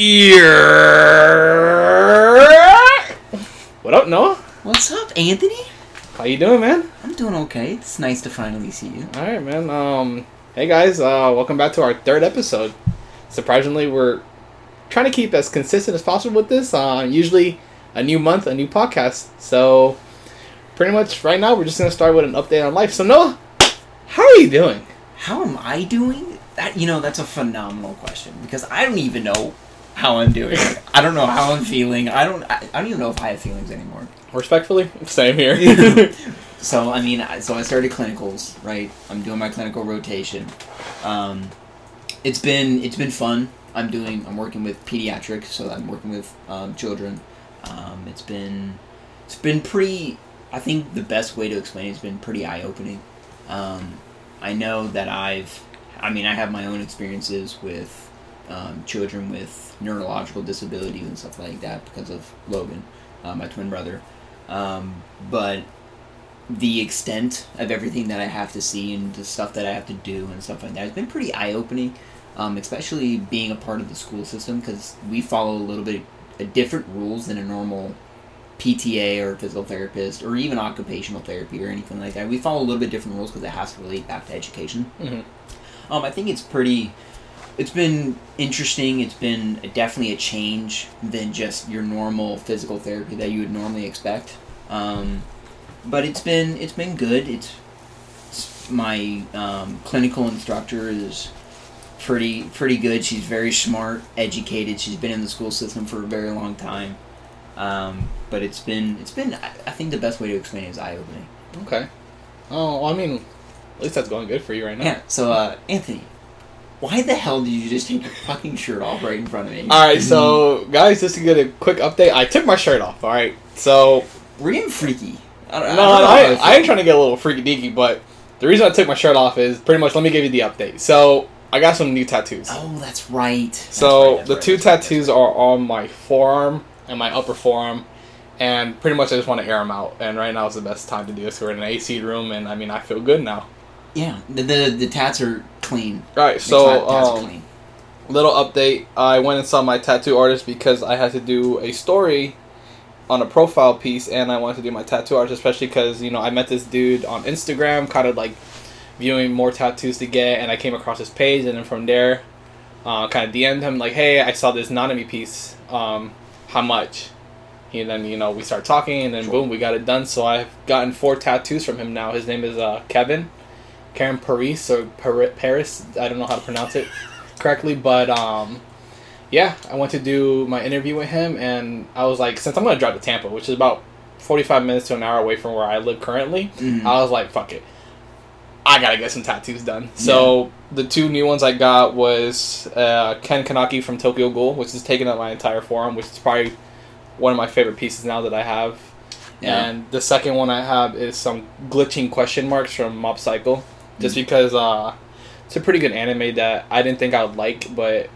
Yeah. What up, Noah? What's up, Anthony? How you doing, man? I'm doing okay. It's nice to finally see you. All right, man. Um, hey guys, uh, welcome back to our third episode. Surprisingly, we're trying to keep as consistent as possible with this. Uh, usually a new month, a new podcast. So, pretty much right now, we're just gonna start with an update on life. So, Noah, how are you doing? How am I doing? That you know, that's a phenomenal question because I don't even know how I'm doing. I don't know how I'm feeling. I don't. I, I don't even know if I have feelings anymore. Respectfully, same here. So I mean, so I started clinicals, right? I'm doing my clinical rotation. Um, it's been it's been fun. I'm doing I'm working with pediatrics, so I'm working with um, children. Um, it's been it's been pretty. I think the best way to explain it has been pretty eye opening. Um, I know that I've. I mean, I have my own experiences with um, children with neurological disabilities and stuff like that because of Logan, uh, my twin brother. Um, but the extent of everything that I have to see and the stuff that I have to do and stuff like that has been pretty eye opening, um, especially being a part of the school system because we follow a little bit different rules than a normal PTA or physical therapist or even occupational therapy or anything like that. We follow a little bit different rules because it has to relate back to education. Mhm. Um, I think it's pretty. It's been interesting. It's been definitely a change than just your normal physical therapy that you would normally expect. Um, but it's been it's been good. It's, it's my um, clinical instructor is pretty pretty good. She's very smart, educated. She's been in the school system for a very long time. Um, but it's been it's been I, I think the best way to explain it is eye opening. okay. Oh, well, I mean, at least that's going good for you right now. Yeah. So uh, Anthony, why the hell did you just take your fucking shirt off right in front of me? All right, so guys, just to get a quick update, I took my shirt off. All right, so we're getting freaky. I, don't- no, I don't know how I. I ain't trying to get a little freaky deaky, but the reason I took my shirt off is pretty much. Let me give you the update. So I got some new tattoos. Oh, that's right. That's so right, that's the right, two right, tattoos are on my forearm and my upper forearm, and pretty much I just want to air them out. And right now is the best time to do this. We're in an AC room, and I mean I feel good now. Yeah, the, the the tats are clean. All right, so um, clean. little update. I went and saw my tattoo artist because I had to do a story on a profile piece, and I wanted to do my tattoo artist, especially because you know I met this dude on Instagram, kind of like viewing more tattoos to get, and I came across his page, and then from there, uh, kind of DM'd him like, "Hey, I saw this Nanami piece. Um, how much?" And then you know we start talking, and then boom, we got it done. So I've gotten four tattoos from him now. His name is uh, Kevin, Karen Paris or Par- Paris. I don't know how to pronounce it correctly, but um, yeah, I went to do my interview with him, and I was like, since I'm gonna drive to Tampa, which is about 45 minutes to an hour away from where I live currently, Mhm. I was like, fuck it, I gotta get some tattoos done. So the two new ones I got was uh, Ken Kaneki from Tokyo Ghoul, which is taking up my entire forearm, which is probably one of my favorite pieces now that I have. Yeah. And the second one I have is some glitching question marks from Mob Psycho, just because uh, it's a pretty good anime that I didn't think I would like, but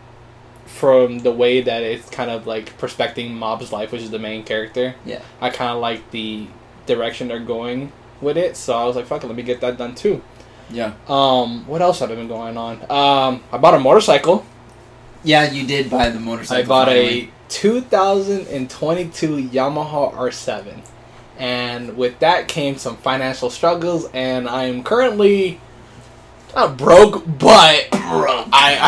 from the way that it's kind of like prospecting Mob's life, which is the main character, Yeah. I kind of like the direction they're going with it. So I was like, fuck it, let me get that done too. Yeah. Um, what else have I been going on? Um, I bought a motorcycle. Yeah, you did buy the motorcycle. I bought finally. a 2022 Yamaha R7. And with that came some financial struggles, and I am currently not broke, but I,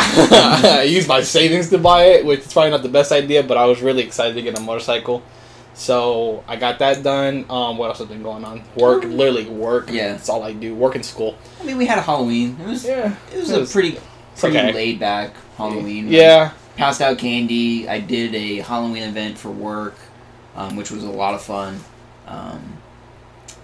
I used my savings to buy it, which is probably not the best idea, but I was really excited to get a motorcycle. So I got that done. Um, what else has been going on? Work, literally work. Yeah. that's all I do. Work and school. I mean, we had a Halloween. It was Yeah, it was a pretty pretty okay. laid back Halloween. Yeah, passed out candy. I did a Halloween event for work, um, which was a lot of fun. Um,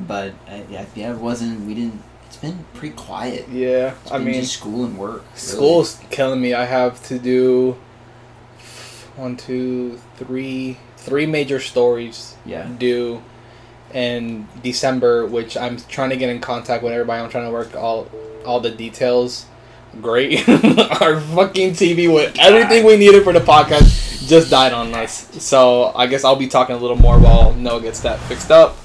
but uh, yeah, yeah, it wasn't. We didn't. Been pretty quiet. yeah. I mean, school and work. really. School's killing me. I have to do one, two, three, three major stories Yeah. due in December, which I'm trying to get in contact with everybody. I'm trying to work all all the details. Great, our fucking TV with everything we needed for the podcast just died on us. So I guess I'll be talking a little more while Noah gets that fixed up.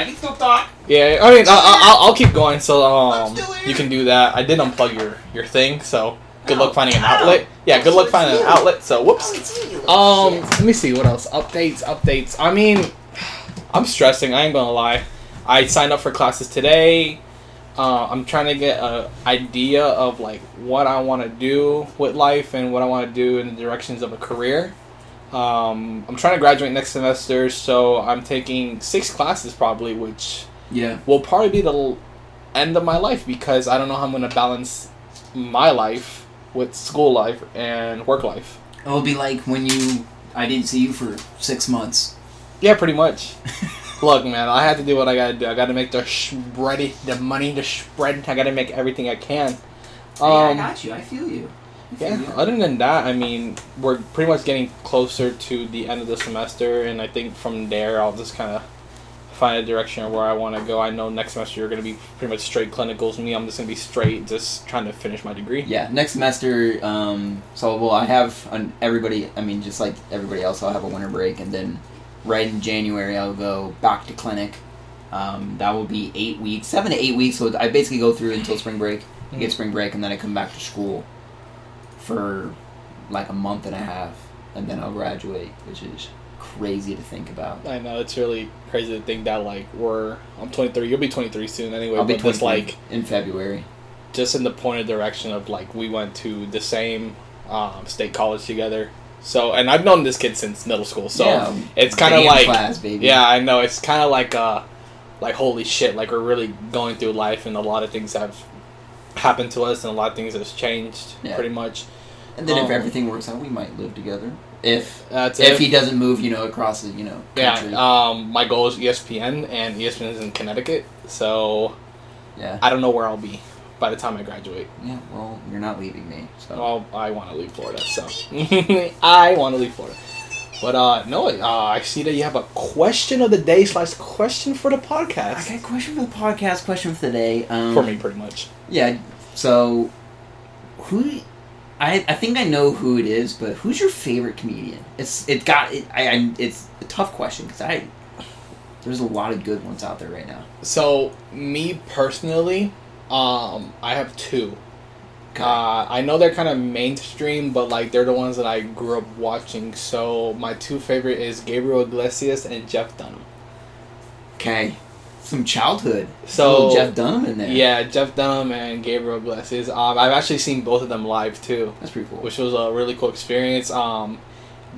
I can still talk. Yeah, I mean, I, I, I'll- I'll keep going. So um, I'm still here. you can do that. I did unplug your your thing, so good No, luck finding an outlet. Yeah, good luck finding an outlet. So whoops. Oh, it's you, you Um, let me see what else. Updates, updates. I mean, I'm stressing. I ain't gonna lie. I signed up for classes today. Uh, I'm trying to get a idea of like what I want to do with life and what I want to do in the directions of a career. Um, I'm trying to graduate next semester, so I'm taking six classes probably, which. Yeah. will probably be the end of my life because I don't know how I'm gonna balance my life with school life and work life. It'll be like when you. I didn't see you for six months. Yeah, pretty much. Look, man, I had to do what I gotta do. I gotta make the spready, the money to spread. I gotta make everything I can. Hey, I Um, got you. I feel you. Yeah. Other than that, I mean, we're pretty much getting closer to the end of the semester, and I think from there, I'll just kind of find a direction of where I want to go. I know next semester you're gonna be pretty much straight clinicals. Me, I'm just gonna be straight, just trying to finish my degree. Yeah, next semester. Um, so well, I have an, everybody. I mean, just like everybody else, I'll have a winter break, and then right in January, I'll go back to clinic. Um, that will be eight weeks, seven to eight weeks. So I basically go through until spring break. I get spring break, and then I come back to school for like a month and a half, and then I'll graduate, which is crazy to think about. I know it's really crazy to think that like we're I'm 23. You'll be 23 soon anyway. I'll be but just 23 like in February. just in the point of direction of like we went to the same um, state college together. So and I've known this kid since middle school. So Yeah, it's kind of like class, baby. yeah, I know it's kind of like uh like holy shit, like we're really going through life and a lot of things have happened to us and a lot of things has changed Yeah. pretty much. And then if Um, everything works out, we might live together. If if it. he doesn't move, you know, across the you know country. yeah, um, my goal is ESPN, and ESPN is in Connecticut, so yeah. I don't know where I'll be by the time I graduate. Yeah, well, you're not leaving me. So Well, I want to leave Florida, so I want to leave Florida. But uh, no, uh, I see that you have a question of the day slash question for the podcast. I got a question for the podcast. Question for the day. Um, for me, pretty much. Yeah. So, who? I I think I know who it is, but who's your favorite comedian? It's it got it. I, I it's a tough question because I there's a lot of good ones out there right now. So me personally, um, I have two. Okay. Uh, I know they're kind of mainstream, but like they're the ones that I grew up watching. So my two favorite is Gabriel Iglesias and Jeff Dunham. okay. Some childhood. So Jeff Dunham in there. Yeah, Jeff Dunham and Gabriel Iglesias. Um, I've actually seen both of them live too. That's pretty cool. which was a really cool experience. Um,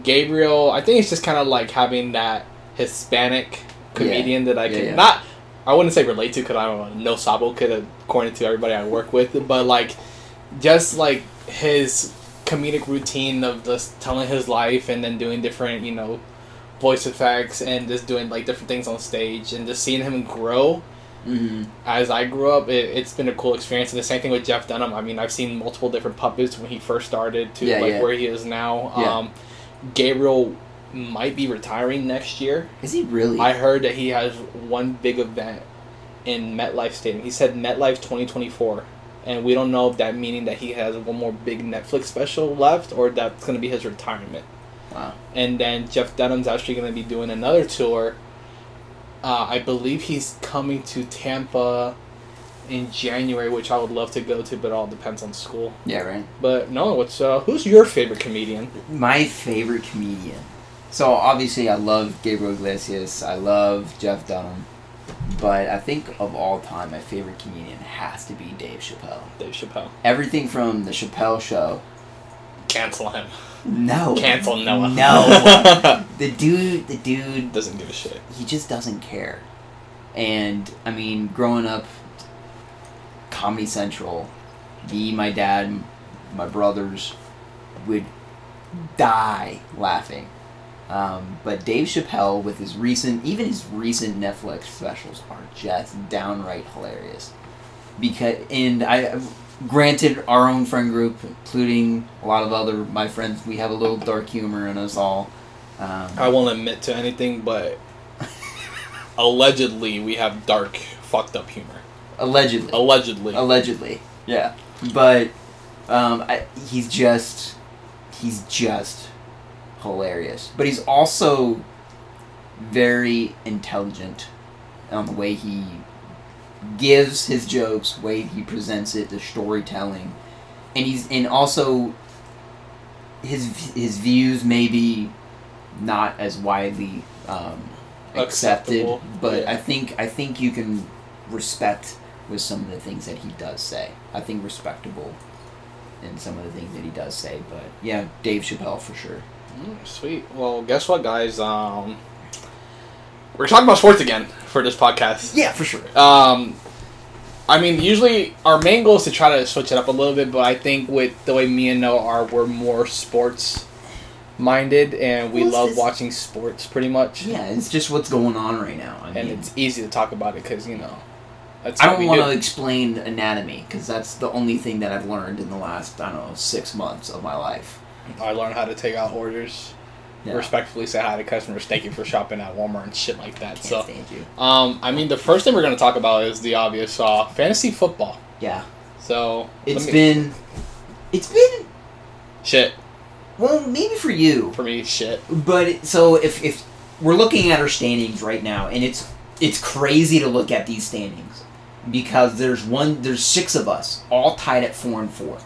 Gabriel, I think it's just kind of like having that Hispanic comedian that I Yeah, can yeah. not, I wouldn't say relate to because I'm a no sabo kid according to everybody I work with, but like just like his comedic routine of just telling his life and then doing different, you know, voice effects and just doing like different things on stage and just seeing him grow hmm as I grew up, it, it's been a cool experience. And the same thing with Jeff Dunham. I mean, I've seen multiple different puppets when he first started to Yeah, like yeah. where he is now. Yeah. Um, Gabriel might be retiring next year. Is he really? I heard that he has one big event in MetLife Stadium. He said MetLife 2024. And we don't know if that meaning that he has one more big Netflix special left or that's going to be his retirement. Wow. And then Jeff Dunham's actually going to be doing another tour. Uh, I believe he's coming to Tampa in January, which I would love to go to, but it all depends on school. Yeah. Right. But no, what's uh, who's your favorite comedian? My favorite comedian. So obviously, I love Gabriel Iglesias. I love Jeff Dunham. But I think of all time, my favorite comedian has to be Dave Chappelle. Dave Chappelle. Everything from the Chappelle Show. Cancel him. No. Cancel Noah. No. The dude, the dude, Doesn't give a shit. he just doesn't care. And I mean, growing up, Comedy Central, me, my dad, my brothers would die laughing. Um, but Dave Chappelle, with his recent, even his recent Netflix specials, are just downright hilarious. Because, and I, granted, our own friend group, including a lot of other my friends, we have a little dark humor in us all. Um, I won't admit to anything, but allegedly we have dark, fucked up humor. allegedly. Allegedly. allegedly yeah but um, I, he's just he's just hilarious but he's also very intelligent on the way he gives his jokes way he presents it the storytelling and he's and also his his views may be not as widely um, accepted, but yeah. I think I think you can respect with some of the things that he does say. I think respectable in some of the things that he does say, but yeah, Dave Chappelle for sure. Mm, Sweet. Well, guess what, guys? Um, we're talking about sports again for this podcast. Yeah, for sure. Um, I mean, usually our main goal is to try to switch it up a little bit, but I think with the way me and Noah are, we're more sports minded, and we it's love just- watching sports pretty much. Yeah, it's just what's going on right now. I And mean, it's easy to talk about it because you know. That's I don't want do. to explain anatomy because that's the only thing that I've learned in the last I don't know six months of my life. I learned how to take out orders. Yeah. Respectfully say hi to customers. Thank you for shopping at Walmart and shit like that. So, you. um, I mean, the first thing we're gonna talk about is the obvious uh, fantasy football. Yeah, So it's me- been, it's been shit well maybe for you, for me. Shit. but it- so if if we're looking at our standings right now, and it's it's crazy to look at these standings because there's one there's six of us all tied at four and four.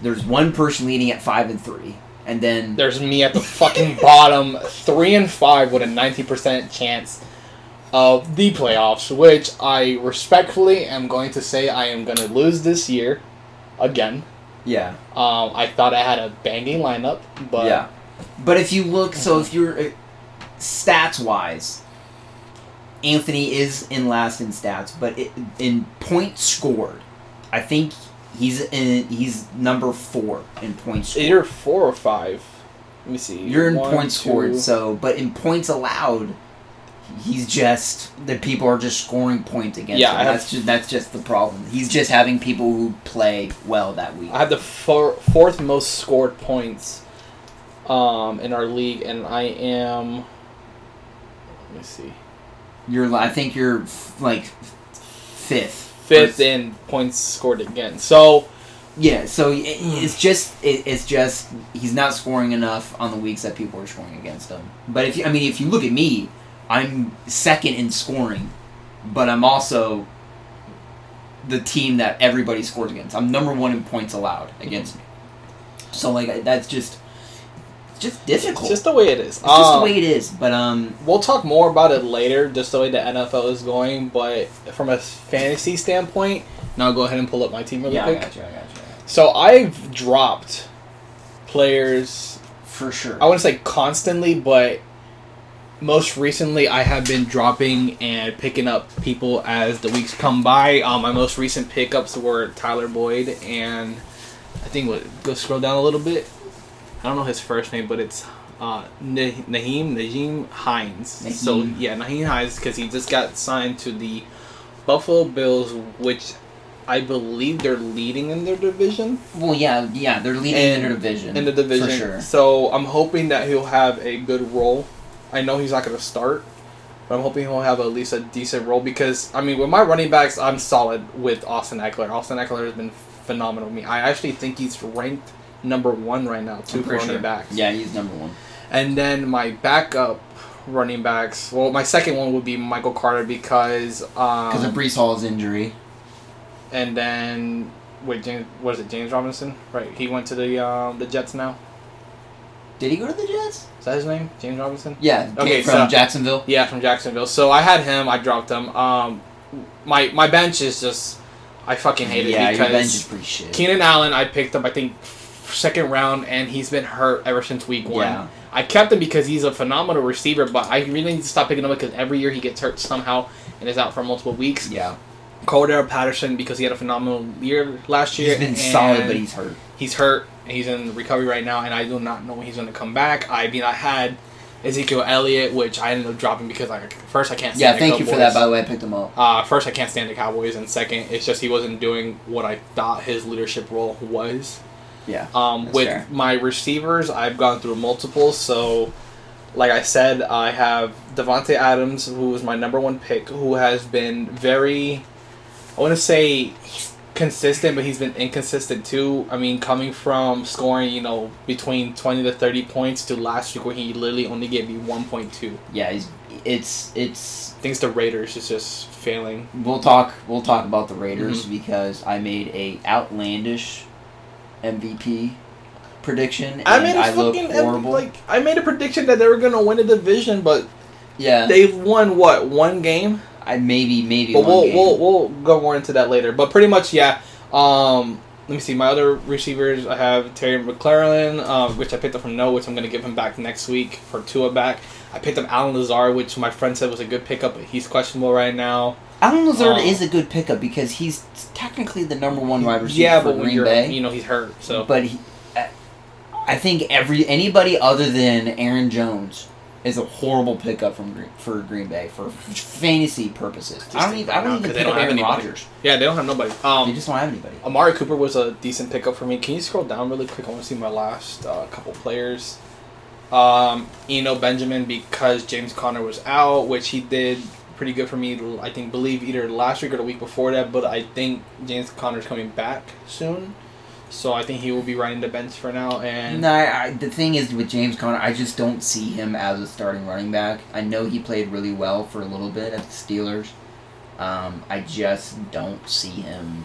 There's one person leading at five and three, and then There's me at the fucking bottom, three and five with a ninety percent chance of the playoffs, which I respectfully am going to say I am gonna lose this year, again. yeah, Um, I thought I had a banging lineup, but yeah. But if you look, so if you're uh, stats wise, Anthony is in last in stats, but it, in points scored, I think he's in he's number four in points scored. you're four or five. Let me see. You're in One, points scored, so but in points allowed, he's just the people are just scoring points against Yeah, him. That's just that's just the problem. He's just having people who play well that week. I have the four, fourth most scored points um, in our league, and I am. Let me see. You're I think you're f- like fifth. Fifth in points scored again. So Yeah, so it, hmm. it's just it, it's just he's not scoring enough on the weeks that people are scoring against him. But if you, I mean, if you look at me, I'm second in scoring, but I'm also the team that everybody scores against. I'm number one in points allowed against me. So like that's just just difficult. it's just the way it is. It's just Um, the way it is. But um, We'll talk more about it later, just the way the NFL is going. But from a fantasy standpoint, now I'll go ahead and pull up my team really yeah, I quick. got you. I got you. So I've dropped players For sure. I wouldn't say constantly, but most recently I have been dropping and picking up people as the weeks come by. Um, my most recent pickups were Tyler Boyd and I think what go scroll down a little bit. I don't know his first name, but it's uh, Na- Nyheim Nyheim Hines. So yeah, Nyheim Hines because he just got signed to the Buffalo Bills, which I believe they're leading in their division well, yeah, yeah, they're leading in And- their division. in the division. for sure. So I'm hoping that he'll have a good role. I know he's not going to start, but I'm hoping he'll have at least a decent role because I mean, with my running backs, I'm solid with Austin Ekeler. Austin Ekeler has been phenomenal me. I actually think he's ranked number one right now too for running sure. backs. Yeah, he's number one. And then my backup running backs. Well, my second one would be Michael Carter because um, Because of Breece Hall's injury. and then wait, James, what is it? James Robinson, right? He went to the um, the Jets now. Did he go to the Jets? Is that his name? James Robinson. Yeah. Okay, from so- Jacksonville. Yeah, from Jacksonville. So I had him. I dropped him. Um, my my bench is just I fucking hate it yeah, your bench is because pretty shit. Keenan Allen I picked up I think second round and he's been hurt ever since week one. Yeah. I kept him because he's a phenomenal receiver, but I really need to stop picking him up because every year he gets hurt somehow and is out for multiple weeks. Yeah. Cordarrelle Patterson because he had a phenomenal year last year. He's been and solid, but he's hurt. he's hurt. and He's in recovery right now, and I do not know when he's going to come back. I mean, I had Ezekiel Elliott, which I ended up dropping because like first I can't. Yeah, stand the thank you for that, by the way. I picked him up. Uh, first, I can't stand the Cowboys, and second, it's just he wasn't doing what I thought his leadership role was. Yeah. Um, with fair. my receivers, I've gone through multiple. So, like I said, I have Davante Adams, who was my number one pick, who has been very, I want to say, consistent, but he's been inconsistent too. I mean, coming from scoring, you know, between twenty to thirty points to last week where he literally only gave me one point two. Yeah, he's it's it's Thanks to Raiders is just failing. we'll talk we'll talk about the Raiders Mhm. because I made a outlandish MVP prediction, and I I, mean, it's look fucking like I made a prediction that they were gonna win the division, but yeah, they've won what one game. I maybe maybe. But we'll game. we'll we'll go more into that later. But pretty much, yeah. Um, let me see. My other receivers, I have Terry McLaurin, um, which I picked up from No, which I'm going to give him back next week for Tua back. I picked up Allen Lazard, which my friend said was a good pickup, but he's questionable right now. Allen Lazard Um, is a good pickup because he's technically the number one wide receiver yeah, for but when Green Bay. you know, he's hurt. So But he, I think every anybody other than Aaron Jones is a horrible pickup from Green, for Green Bay for fantasy purposes. I don't even I don't even they pick don't up have Aaron. Rodgers. yeah, they don't have nobody. They Um, just don't have anybody. Amari Cooper was a decent pickup for me. Can you scroll down really quick? I want to see my last uh, couple players. Um, Eno Benjamin because James Conner was out, which he did pretty good for me. I think believe either last week or the week before that. But I think James Conner's coming back soon, so I think he will be riding the bench for now. And No, I, I, the thing is with James Conner, I just don't see him as a starting running back. I know he played really well for a little bit at the Steelers. Um, I just don't see him.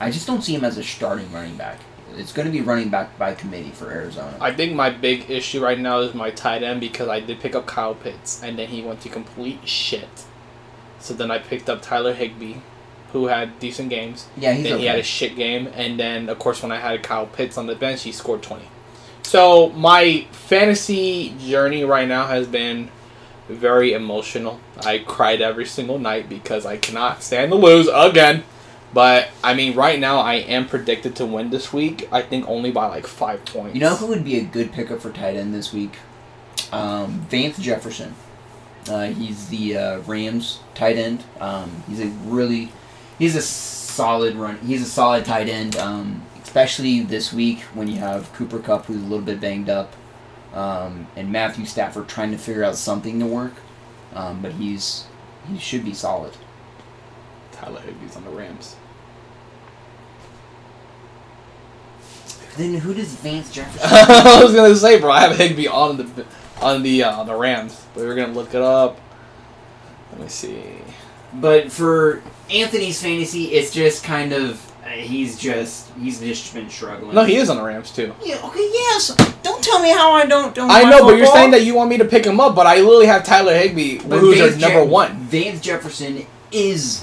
I just don't see him as a starting running back. It's going to be running back by committee for Arizona. I think my big issue right now is my tight end because I did pick up Kyle Pitts and then he went to complete shit. So then I picked up Tyler Higbee, who had decent games. yeah, he's then okay. he had a shit game, and then of course when I had Kyle Pitts on the bench, he scored twenty. So my fantasy journey right now has been very emotional. I cried every single night because I cannot stand to lose again. But I mean, right now I am predicted to win this week. I think only by like five points. You know who would be a good pickup for tight end this week? Um, Vance Jefferson. Uh, he's the uh, Rams tight end. Um, he's a really, he's a solid run. He's a solid tight end. Um, especially this week when you have Cooper Kupp who's a little bit banged up, um, and Matthew Stafford trying to figure out something to work. Um, but he's he should be solid. Tyler Higbee's on the Rams. Then who does Vance Jefferson? I was gonna say, bro, I have Higbee on the on the uh, the Rams, but we're gonna look it up. Let me see. But for Anthony's fantasy, it's just kind of uh, he's just he's just been struggling. No, he is on the Rams too. Yeah. Okay. Yes. Don't tell me how I don't. don't I know, but you're saying that you want me to pick him up, but I literally have Tyler Higbee, But who's Vance number Je- one. Vance Jefferson is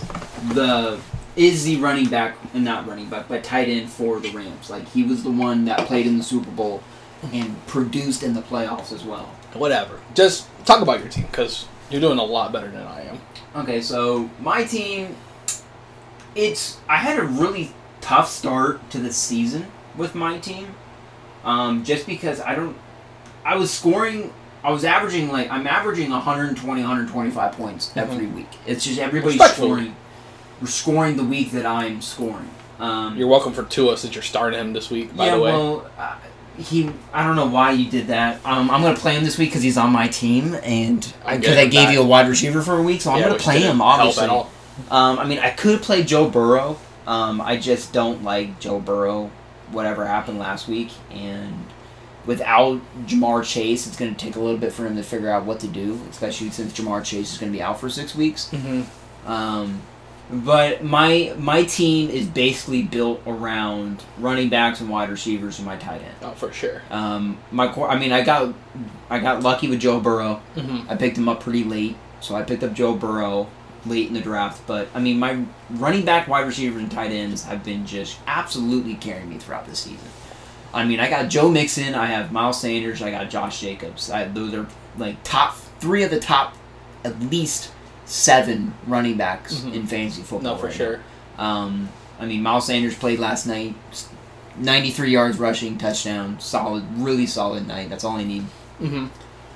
the is the running back, and not running back, but tight end for the Rams. Like he was the one that played in the Super Bowl and produced in the playoffs as well. Whatever. Just talk about your team because you're doing a lot better than I am. Okay, so my team, it's I had a really tough start to the season with my team, um, just because I don't, I was scoring, I was averaging like I'm averaging 120, 125 points every week. It's just everybody's scoring, we're scoring the week that I'm scoring. Um, You're welcome for Tua since you're starting him this week. By yeah, the way, well, uh, he. I don't know why you did that. Um, I'm gonna play him this week because he's on my team, and because I gave that. you a wide receiver for a week, so I'm Yeah, gonna play him. Obviously, um, I mean, I could play Joe Burrow. Um, I just don't like Joe Burrow. Whatever happened last week, and without Ja'Marr Chase, it's going to take a little bit for him to figure out what to do, especially since Ja'Marr Chase is going to be out for six weeks. Mm-hmm. Um, but my my team is basically built around running backs and wide receivers and my tight end. Oh, for sure. Um, my core. I mean, I got I got lucky with Joe Burrow. Mm-hmm. I picked him up pretty late, so I picked up Joe Burrow late in the draft. But I mean, my running back, wide receivers, and tight ends have been just absolutely carrying me throughout the season. I mean, I got Joe Mixon, I have Miles Sanders, I got Josh Jacobs. I, those are like top three of the top, at least seven running backs Mhm. in fantasy football. No, for right sure. Um, I mean, Miles Sanders played last night, ninety-three yards rushing, touchdown, solid, really solid night. That's all I need. Mm-hmm.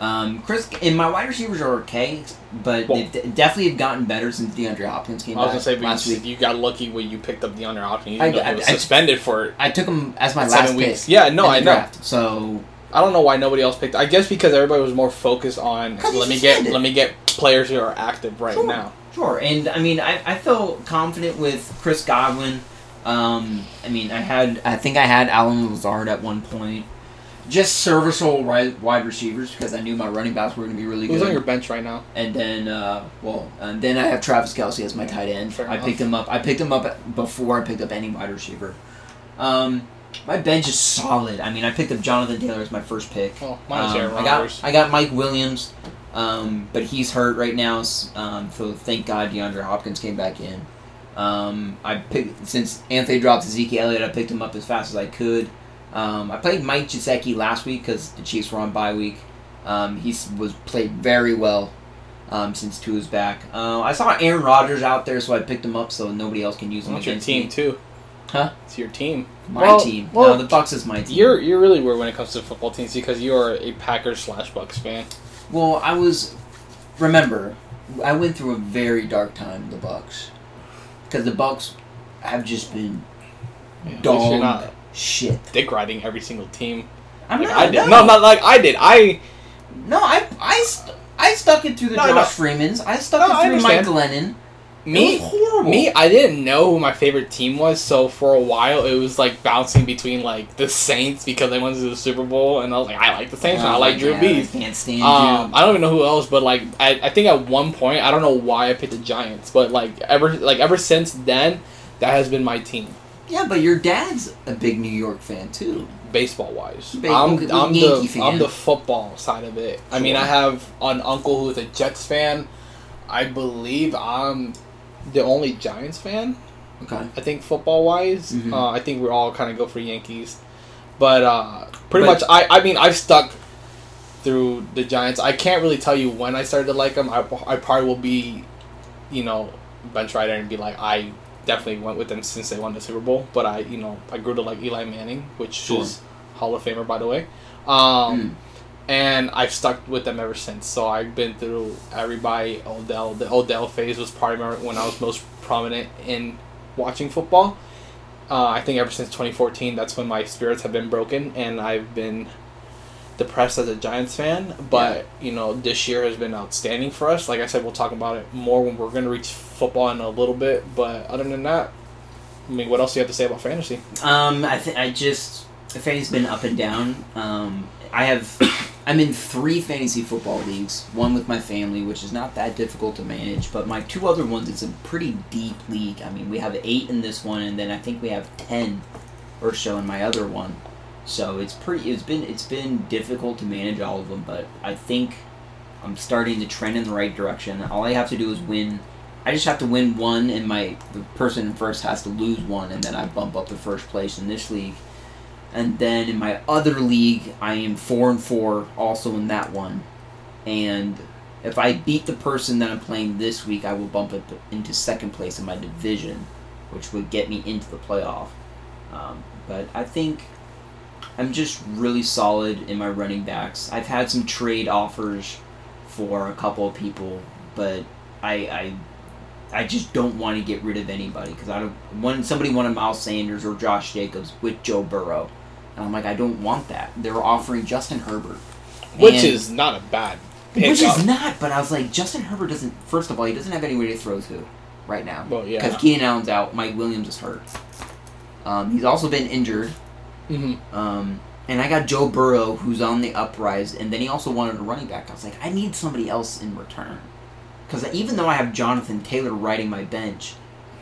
Um, Chris and my wide receivers are okay, but Well- they de- definitely have gotten better since DeAndre Hopkins came I was back gonna say last because week. you got lucky when you picked up DeAndre Hopkins. I- I- I- suspended for I took him as my last weeks. pick. Yeah, no, I know. draft. So I don't know why nobody else picked. I guess because everybody was more focused on let me get let me get players who are active right Sure. now. sure, and I mean, I, I felt confident with Chris Godwin. Um, I mean, I had I think I had Allen Lazard at one point. Just serviceable wide, wide receivers because I knew my running backs were going to be really Who's good. on your bench right now? And then, uh, well, and then I have Travis Kelce as my tight end. Fair I enough. picked him up. I picked him up before I picked up any wide receiver. Um, My bench is solid. I mean, I picked up Jonathan Taylor as my first pick. Oh, mine's Um, Aaron I got I got Mike Williams, um, but he's hurt right now. Um, so thank God DeAndre Hopkins came back in. Um, I picked since Anthony dropped Ezekiel Elliott. I picked him up as fast as I could. Um, I played Mike Gesicki last week because the Chiefs were on bye week. Um, he was played very well um, since is back. Uh, I saw Aaron Rodgers out there, so I picked him up so nobody else can use him What's your team me. too? Huh? It's your team. My Well- team. well, no, the Bucks is my team. You're you're really weird when it comes to football teams because you are a Packers slash Bucks fan. Well, I was. Remember, I went through a very dark time. The Bucks, because the Bucks have just been yeah, dog not shit. dick riding every single team I'm like not. I did. No, No, not like I did. I no. I I st- I stuck it through the No, Josh no. Freemans. I stuck No, it I through Mike. Glennon. Me it was horrible. me I didn't know who my favorite team was. So for a while it was like bouncing between like the Saints because they went to the Super Bowl and I was like I like the Saints and I Oh like Drew God, Brees. I can't stand Um, you. I don't even know who else, but like I, I think at one point I don't know why I picked the Giants, but like ever like ever since then, that has been my team, Yeah, but your dad's a big New York fan too. baseball wise. Big- I'm I'm the fan. I'm the football side of it. I mean, I have an uncle who's a Jets fan. I believe I'm the only Giants fan. Okay. I think football wise, Mhm. uh, I think we're all kind of go for Yankees, but uh, pretty But- much I I mean I've stuck through the Giants. I can't really tell you when I started to like them. I, I probably will be, you know, bench rider and be like I definitely went with them since they won the Super Bowl. But I you know I grew to like Eli Manning, which Sure. is Hall of Famer by the way. Um, Mm. And I've stuck with them ever since. So I've been through everybody. Odell, the Odell phase was probably when I was most prominent in watching football. Uh, I think ever since 2014, that's when my spirits have been broken, and I've been depressed as a Giants fan. But you know, this year has been outstanding for us. Like I said, we'll talk about it more when we're going to reach football in a little bit. But other than that, I mean, what else do you have to say about fantasy? Um, I think I just fantasy's been up and down. Um, I have I'm in three fantasy football leagues. One with my family, which is not that difficult to manage, but my two other ones it's a pretty deep league. I mean, we have eight in this one, and then I think we have ten or so in my other one. So it's pretty. It's been it's been difficult to manage all of them, but I think I'm starting to trend in the right direction. All I have to do is win. I just have to win one, and my the person first has to lose one, and then I bump up the first place in this league. And then in my other league, I am four and four, also in that one. And if I beat the person that I'm playing this week, I will bump up into second place in my division, which would get me into the playoff. Um, but I think I'm just really solid in my running backs. I've had some trade offers for a couple of people, but I I, I just don't want to get rid of anybody because I don't. When somebody wanted Miles Sanders or Josh Jacobs with Joe Burrow, and I'm like, I don't want that. They're offering Justin Herbert, Which And- is not a bad which pickup. is not. But I was like, Justin Herbert doesn't. First of all, he doesn't have anybody to throw to right now Well, yeah. because Keenan Allen's out. Mike Williams is hurt. Um, he's also been injured. hmm Um, and I got Joe Burrow, who's on the uprise, and then he also wanted a running back. I was like, I need somebody else in return. Because even though I have Jonathan Taylor riding my bench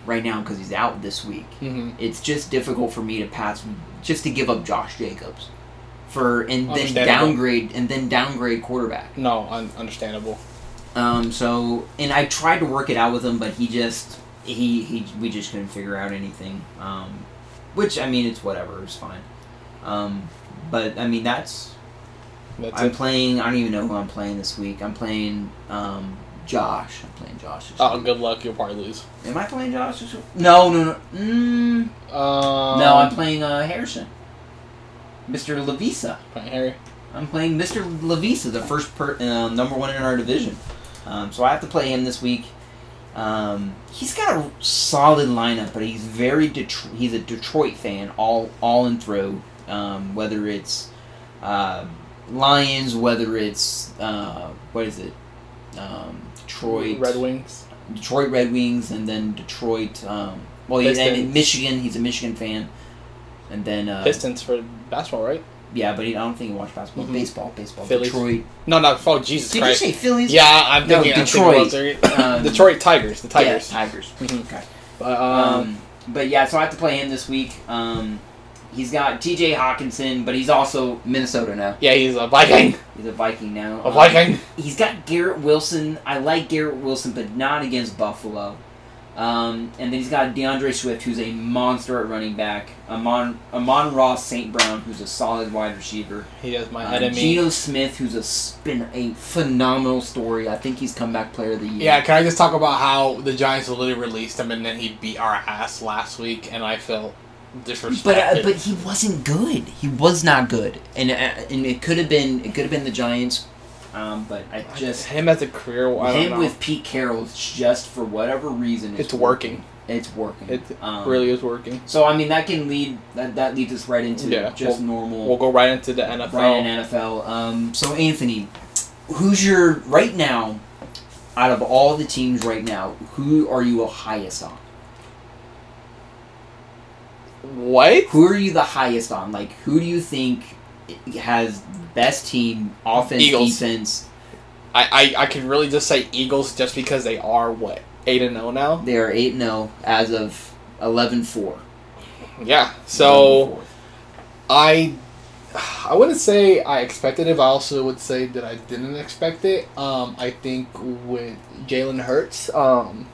right now because he's out this week, hmm it's just difficult for me to pass, just to give up Josh Jacobs. For and then downgrade and then downgrade quarterback. No, un- understandable. Um, so and I tried to work it out with him, but he just he he we just couldn't figure out anything. Um, which I mean, it's whatever, it's fine. Um, but I mean, that's That's I'm it. playing. I don't even know who I'm playing this week. I'm playing um, Josh. I'm playing Josh. Oh, good luck. You'll probably lose. Am I playing Josh? This week? No, no, no. Mm, Um, no, I'm playing uh, Harrison. Mr. Lavisa. playing Harry. I'm playing Mr. Lavisa, the first per, uh, number one in our division. Um, so I have to play him this week. Um, he's got a solid lineup, but he's very Detro- he's a Detroit fan all all and through. Um, whether it's uh, Lions, whether it's uh, what is it, um, Detroit Red Wings. Detroit Red Wings, and then Detroit. Um, well, he's and. Michigan. He's a Michigan fan, and then uh, Pistons for basketball, right? yeah, but he, I don't think he watched basketball. Mhm. Baseball, baseball. Phillies. Detroit. No, not oh Jesus Did Christ. you say Phillies? Yeah, I'm No, thinking I'm thinking Detroit. Um, Detroit Tigers. The Tigers. Yeah, Tigers. Mhm. Okay. But um, Um, but yeah, so I have to play him this week. Um, he's got T.J. Hockenson, but he's also Minnesota now. Yeah, he's a Viking. He's a Viking now. A Um, Viking. he's got Garrett Wilson. I like Garrett Wilson, but not against Buffalo. Um, and then he's got D'Andre Swift, who's a monster at running back. Amon Amon-Ra St. Brown, who's a solid wide receiver. He is my Uh, enemy. Geno Smith, who's a spin a phenomenal story. I think he's comeback player of the year. Yeah, can I just talk about how the Giants literally released him and then he beat our ass last week and I felt disrespected. But uh, but he wasn't good. He was not good, and uh, and it could have been it could have been the Giants, um, but I just him as a career. I him with Pete Carroll. Just for whatever reason. it's working. It's working. It Um, really is working. So I mean that can lead that that leads us right into Yeah, just normal We'll go right into the NFL. right in NFL. Um, so Anthony, who's your right now? Out of all the teams right now, who are you a highest on? What? Who are you the highest on? Like, who do you think has best team, offense, Eagles. defense? I, I I can really just say Eagles just because they are what eight and zero now. They are 8 0 as of 11 4. Yeah. So I I wouldn't say I expected it, but I also would say that I didn't expect it. Um, I think with Jalen Hurts, um,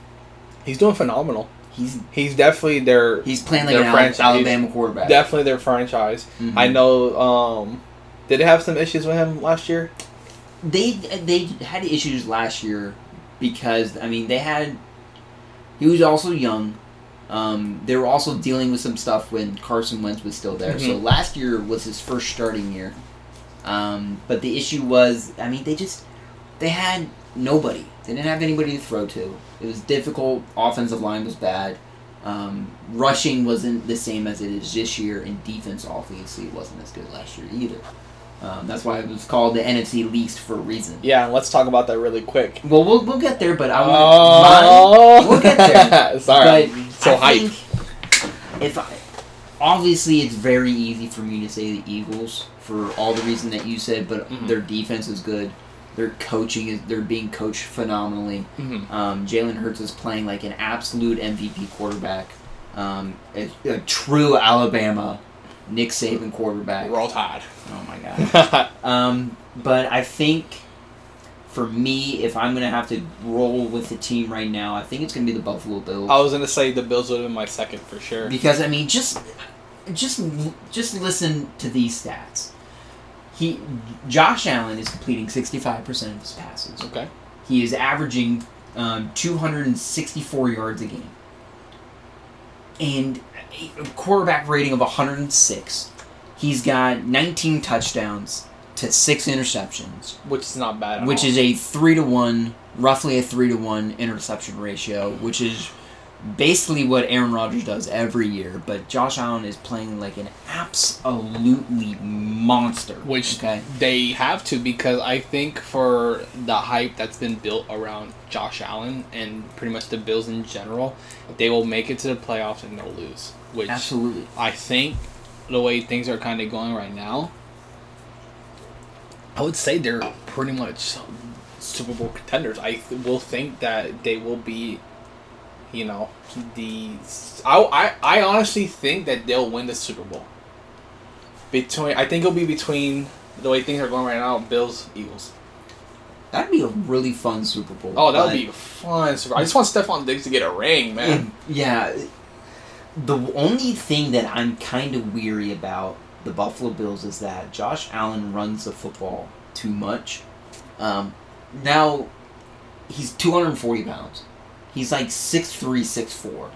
he's doing phenomenal. He's He's definitely their he's playing like an franchise. Alabama quarterback. definitely their franchise. Mhm. I know. Um, did they have some issues with him last year? They they had issues last year because I mean they had he was also young. Um, they were also dealing with some stuff when Carson Wentz was still there. So Mhm. last year was his first starting year. Um, but the issue was, I mean, they just they had nobody. They didn't have anybody to throw to. It was difficult. Offensive line was bad. Um, rushing wasn't the same as it is this year, and defense obviously wasn't as good last year either. Um, that's why it was called the NFC least for a reason. Yeah. Let's talk about that really quick. Well, we'll, we'll get there, but I want Oh, we'll get there. Sorry, But so I hype. think if I, obviously it's very easy for me to say the Eagles for all the reason that you said, but Mhm. their defense is good. Their coaching is they're being coached phenomenally. Mhm. Um, Jalen Hurts is playing like an absolute MVP quarterback, um, a, a true Alabama Nick Saban quarterback. We're all tied. Oh my god. Um, but I think for me, if I'm gonna have to roll with the team right now, I think it's gonna be the Buffalo Bills. I was gonna say the Bills would have been my second for sure. Because I mean, just just just listen to these stats. He Josh Allen is completing 65 percent of his passes. Okay. He is averaging um, 264 yards a game, and a quarterback rating of 106. He's got 19 touchdowns to six interceptions, Which is not bad. At which all. is a three to one, roughly a three to one interception ratio, which is basically what Aaron Rodgers does every year. But Josh Allen is playing like an absolutely monster. Which okay, they have to because I think for the hype that's been built around Josh Allen and pretty much the Bills in general, they will make it to the playoffs and they'll lose. Which absolutely. I think the way things are kind of going right now, I would say they're pretty much Super Bowl contenders. I th- will think that they will be, you know, the. I, I, I honestly think that they'll win the Super Bowl. Between, I think it'll be between the way things are going right now, Bills, Eagles. That'd be a really fun Super Bowl. Oh, that would be fun. Super- I just want Stefon Diggs to get a ring, man. Yeah. The only thing that I'm kind of weary about the Buffalo Bills is that Josh Allen runs the football too much. Um, now, he's 240 pounds. He's like 6'3, 6'4.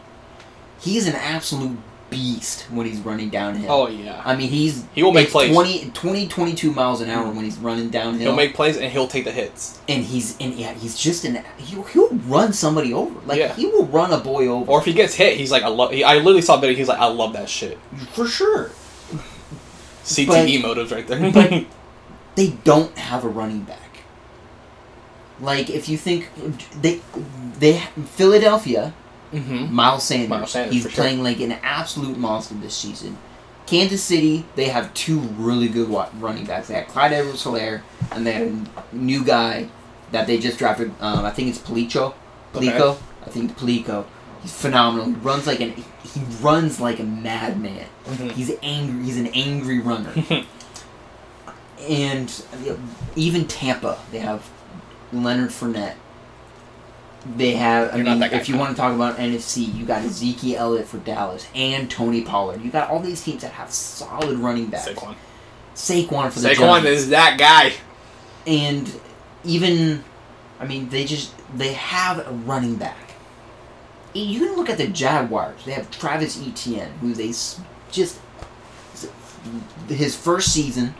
He's an absolute beast when he's running downhill. Oh yeah, I mean, he's He will make plays. 20, 20, 22 miles an hour when he's running downhill. he'll make plays and he'll take the hits. and he's and yeah, he's just an he'll, he'll run somebody over. Like Yeah. he will run a boy over. Or if he gets hit, he's like, I love. He, I literally saw a video. He's like, I love that shit. for sure. CTE motives right there. but- They don't have a running back. Like if you think they they Philadelphia, mm-hmm. Miles Sanders, Miles Sanders, he's for sure. playing like an absolute monster this season. Kansas City, they have two really good running backs. They have Clyde Edwards-Helaire, and they have a new guy that they just drafted. Um, I think it's Palico. Okay. I think Palico. He's phenomenal. He runs like an he runs like a madman. Mhm. He's angry. He's an angry runner. and even Tampa, they have Leonard Fournette. They have. I You're mean, if you want to talk about NFC, you got Ezekiel Elliott for Dallas and Tony Pollard. You got all these teams that have solid running backs. Saquon. Saquon for the Saquon Giants. is that guy. and even, I mean, they just they have a running back. You can look at the Jaguars. They have Travis Etienne, who they just his first season,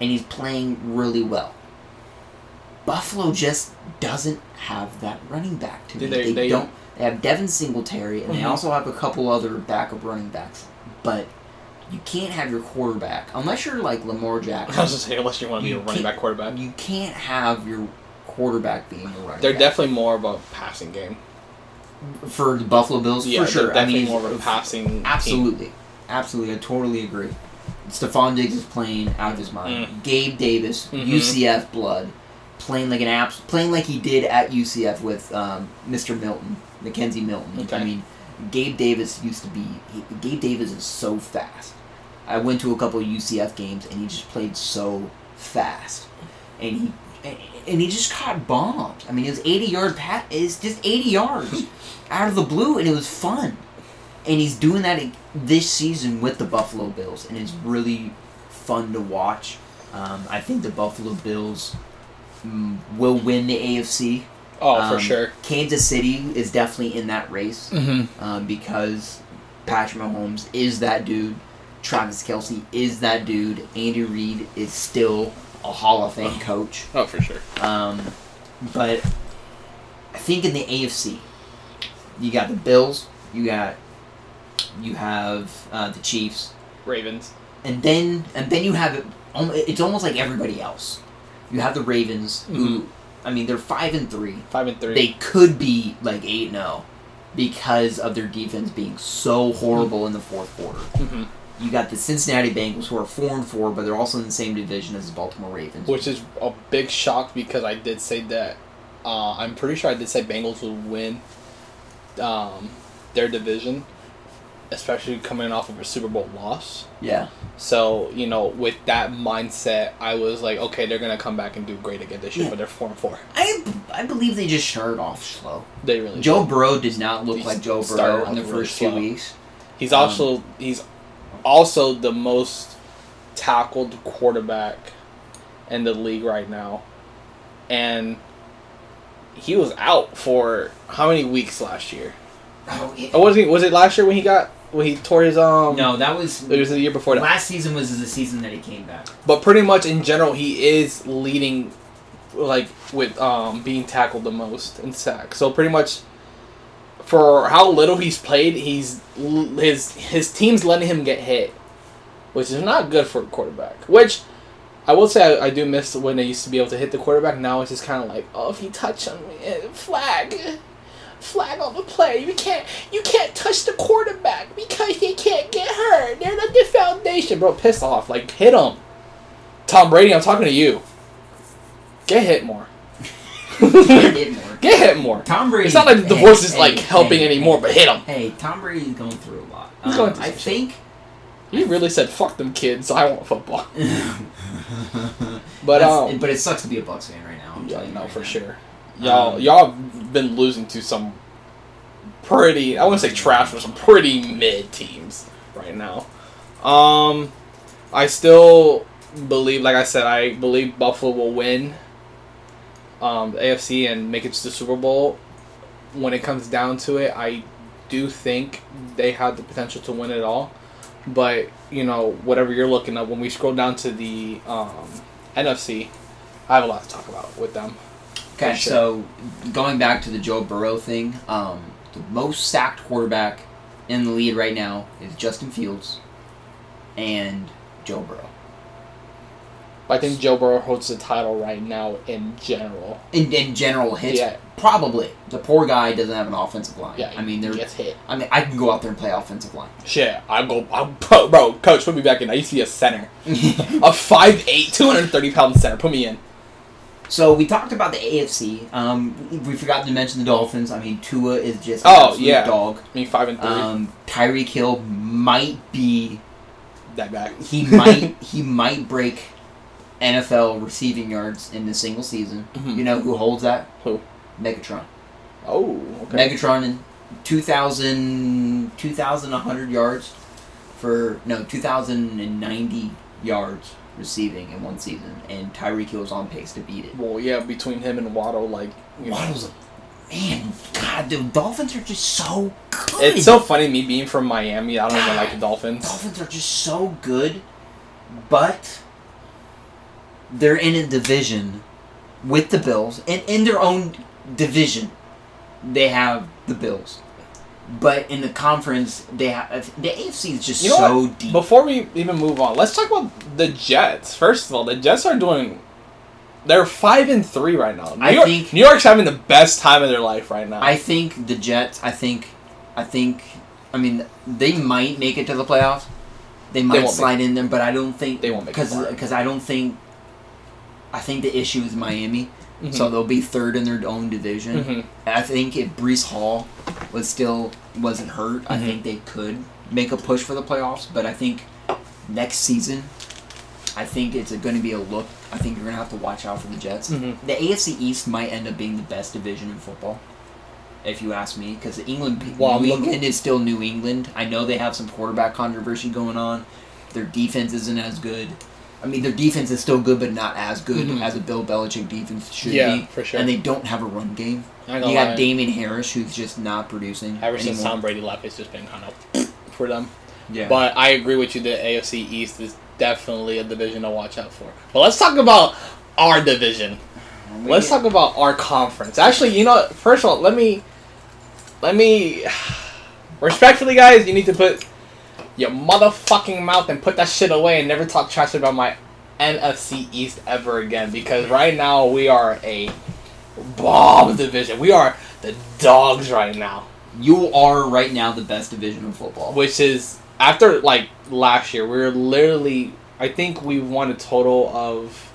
and he's playing really well. Buffalo just doesn't have that running back to me. they- They, they- don't. They have Devin Singletary, and they Mhm. also have a couple other backup running backs. But you can't have your quarterback unless you're like Lamar Jackson. I was just saying, unless you want to be a running back quarterback. You can't have your quarterback being a running back. They're back. definitely more of a passing game. for the Buffalo Bills Yeah, for sure. definitely I mean, more of a passing. team. absolutely, absolutely. I totally agree. Stefon Diggs is playing out of his mind. Mm. Gabe Davis, Mhm. UCF blood, playing like an abs, playing like he did at UCF with um, Mr. Milton, McKenzie Milton. Okay. I mean, Gabe Davis used to be. He, Gabe Davis is so fast. I went to a couple of UCF games and he just played so fast, and he and he just caught bombs. I mean, it was eighty yard pat. It's just eighty yards out of the blue, and it was fun. And he's doing that this season with the Buffalo Bills, and it's really fun to watch. Um, I think the Buffalo Bills will win the AFC. Oh, for Um, sure. Kansas City is definitely in that race Mm-hmm. um, because Patrick Mahomes is that dude. Travis Kelce is that dude. Andy Reid is still a Hall of Fame coach. Oh, for sure. Um, but I think in the AFC, you got the Bills, you got you have uh, the Chiefs, Ravens. and then and then you have it. It's almost like everybody else. You have the Ravens, who I mean they're five and three. Five and 3 They could be like eight zero because of their defense being so horrible in the fourth quarter. hmm You got the Cincinnati Bengals who are four and four, but they're also in the same division as the Baltimore Ravens. Which is a big shock because I did say that. Uh, I'm pretty sure I did say Bengals would win um, their division, especially coming off of a Super Bowl loss. yeah. So you know, with that mindset, I was like, okay, they're gonna come back and do great again this year, Yeah. but they're four and four. I I believe they just started off slow. They really. Joe did. Burrow did not look He like Joe Burrow in the really first two slow. weeks. He's um, also he's also the most tackled quarterback in the league right now, and he was out for how many weeks last year? Oh, it- Or was he? Was it last year when he got when he tore his um? no, that was it was the year before that. last season was the season that he came back. But pretty much in general, he is leading, like with um being tackled the most in sacks. So pretty much, for how little he's played, he's his his team's letting him get hit, which is not good for a quarterback. Which I will say I, I do miss when they used to be able to hit the quarterback. Now it's just kind of like, oh, if he touch on me, eh, flag. Flag on the play. You can't you can't touch the quarterback because they can't get hurt. They're not the foundation, bro. Piss off. Like hit him. Tom Brady, I'm talking to you. Get hit more. get Hit more. Get hit more. Tom Brady. It's not like the hey, divorce is hey, like helping hey, anymore, but hit him. Hey, Tom Brady's going through a lot. He's Um, going through I think. He really said, "Fuck them kids. I want football." but But um, but it sucks to be a Bucks fan right now. I'm yeah, telling you no, right for now. sure. Y'all, Um, y'all have been losing to some pretty. I wouldn't say trash, but some pretty mid teams right now. Um, I still believe, like I said, I believe Buffalo will win. Um, the AFC and make it to the Super Bowl. When it comes down to it, I do think they have the potential to win it all. But you know, whatever you're looking at, when we scroll down to the um, NFC, I have a lot to talk about with them. Okay, sure. so going back to the Joe Burrow thing, um, the most sacked quarterback in the lead right now is Justin Fields and Joe Burrow. I think Joe Burrow holds the title right now in general. In, in general hits, Yeah. probably the poor guy doesn't have an offensive line. Yeah, I mean, he they're. gets hit. I mean, I can go out there and play offensive line. Shit, I go, I, bro, bro, coach, put me back in. I used to be a center, a 5'8", 230 pound center. Put me in. So we talked about the AFC. Um, we forgot to mention the Dolphins. I mean, Tua is just Oh, yeah. dog. I mean, five and three. Um, Tyreek Hill might be that guy. he might he might break NFL receiving yards in a single season. Mhm. You know who holds that? Who? Megatron. Oh, okay. Megatron in 2,000, 2,100 yards for no 2,090 yards receiving in one season, and Tyreek Hill is on pace to beat it. Well, yeah, between him and Waddle, like you know. Waddle's a man. God, the Dolphins are just so good. It's so funny me being from Miami. I don't even like the Dolphins. Dolphins are just so good, but they're in a division with the Bills, and in their own division, they have the Bills. But in the conference, they have the AFC is just You know so deep. Before we even move on, let's talk about the Jets. First of all, the Jets are doing. They're five and three right now. New, I York, think- New York's having the best time of their life right now. I think the Jets. I think, I think. I mean, they might make it to the playoffs. They might won't slide in there, but I don't think They won't make because because I don't think. I think the issue is Miami, Mhm. so they'll be third in their own division. Mhm. I think if Breece Hall was still wasn't hurt, I Mhm. think they could make a push for the playoffs. But I think next season, I think it's going to be a look. I think you're going to have to watch out for the Jets. Mhm. The AFC East might end up being the best division in football, if you ask me, because England, Well, New England is still New England. I know they have some quarterback controversy going on. Their defense isn't as good. I mean, their defense is still good, but not as good Mhm. as a Bill Belichick defense should Yeah, be. for sure. And they don't have a run game. You got. Damien Harris, who's just not producing Ever since. Tom Brady left, it's just been kind of for them. yeah. But I agree with you. that AFC East is definitely a division to watch out for. But let's talk about our division. Let's talk about our conference. Actually, you know, first of all, let me, let me, respectfully, guys, you need to put your motherfucking mouth and put that shit away and never talk trash about my NFC East ever again. Because right now we are a bomb division. We are the dogs right now. you are right now the best division of football. which is after like last year, we were literally. I think we won a total of,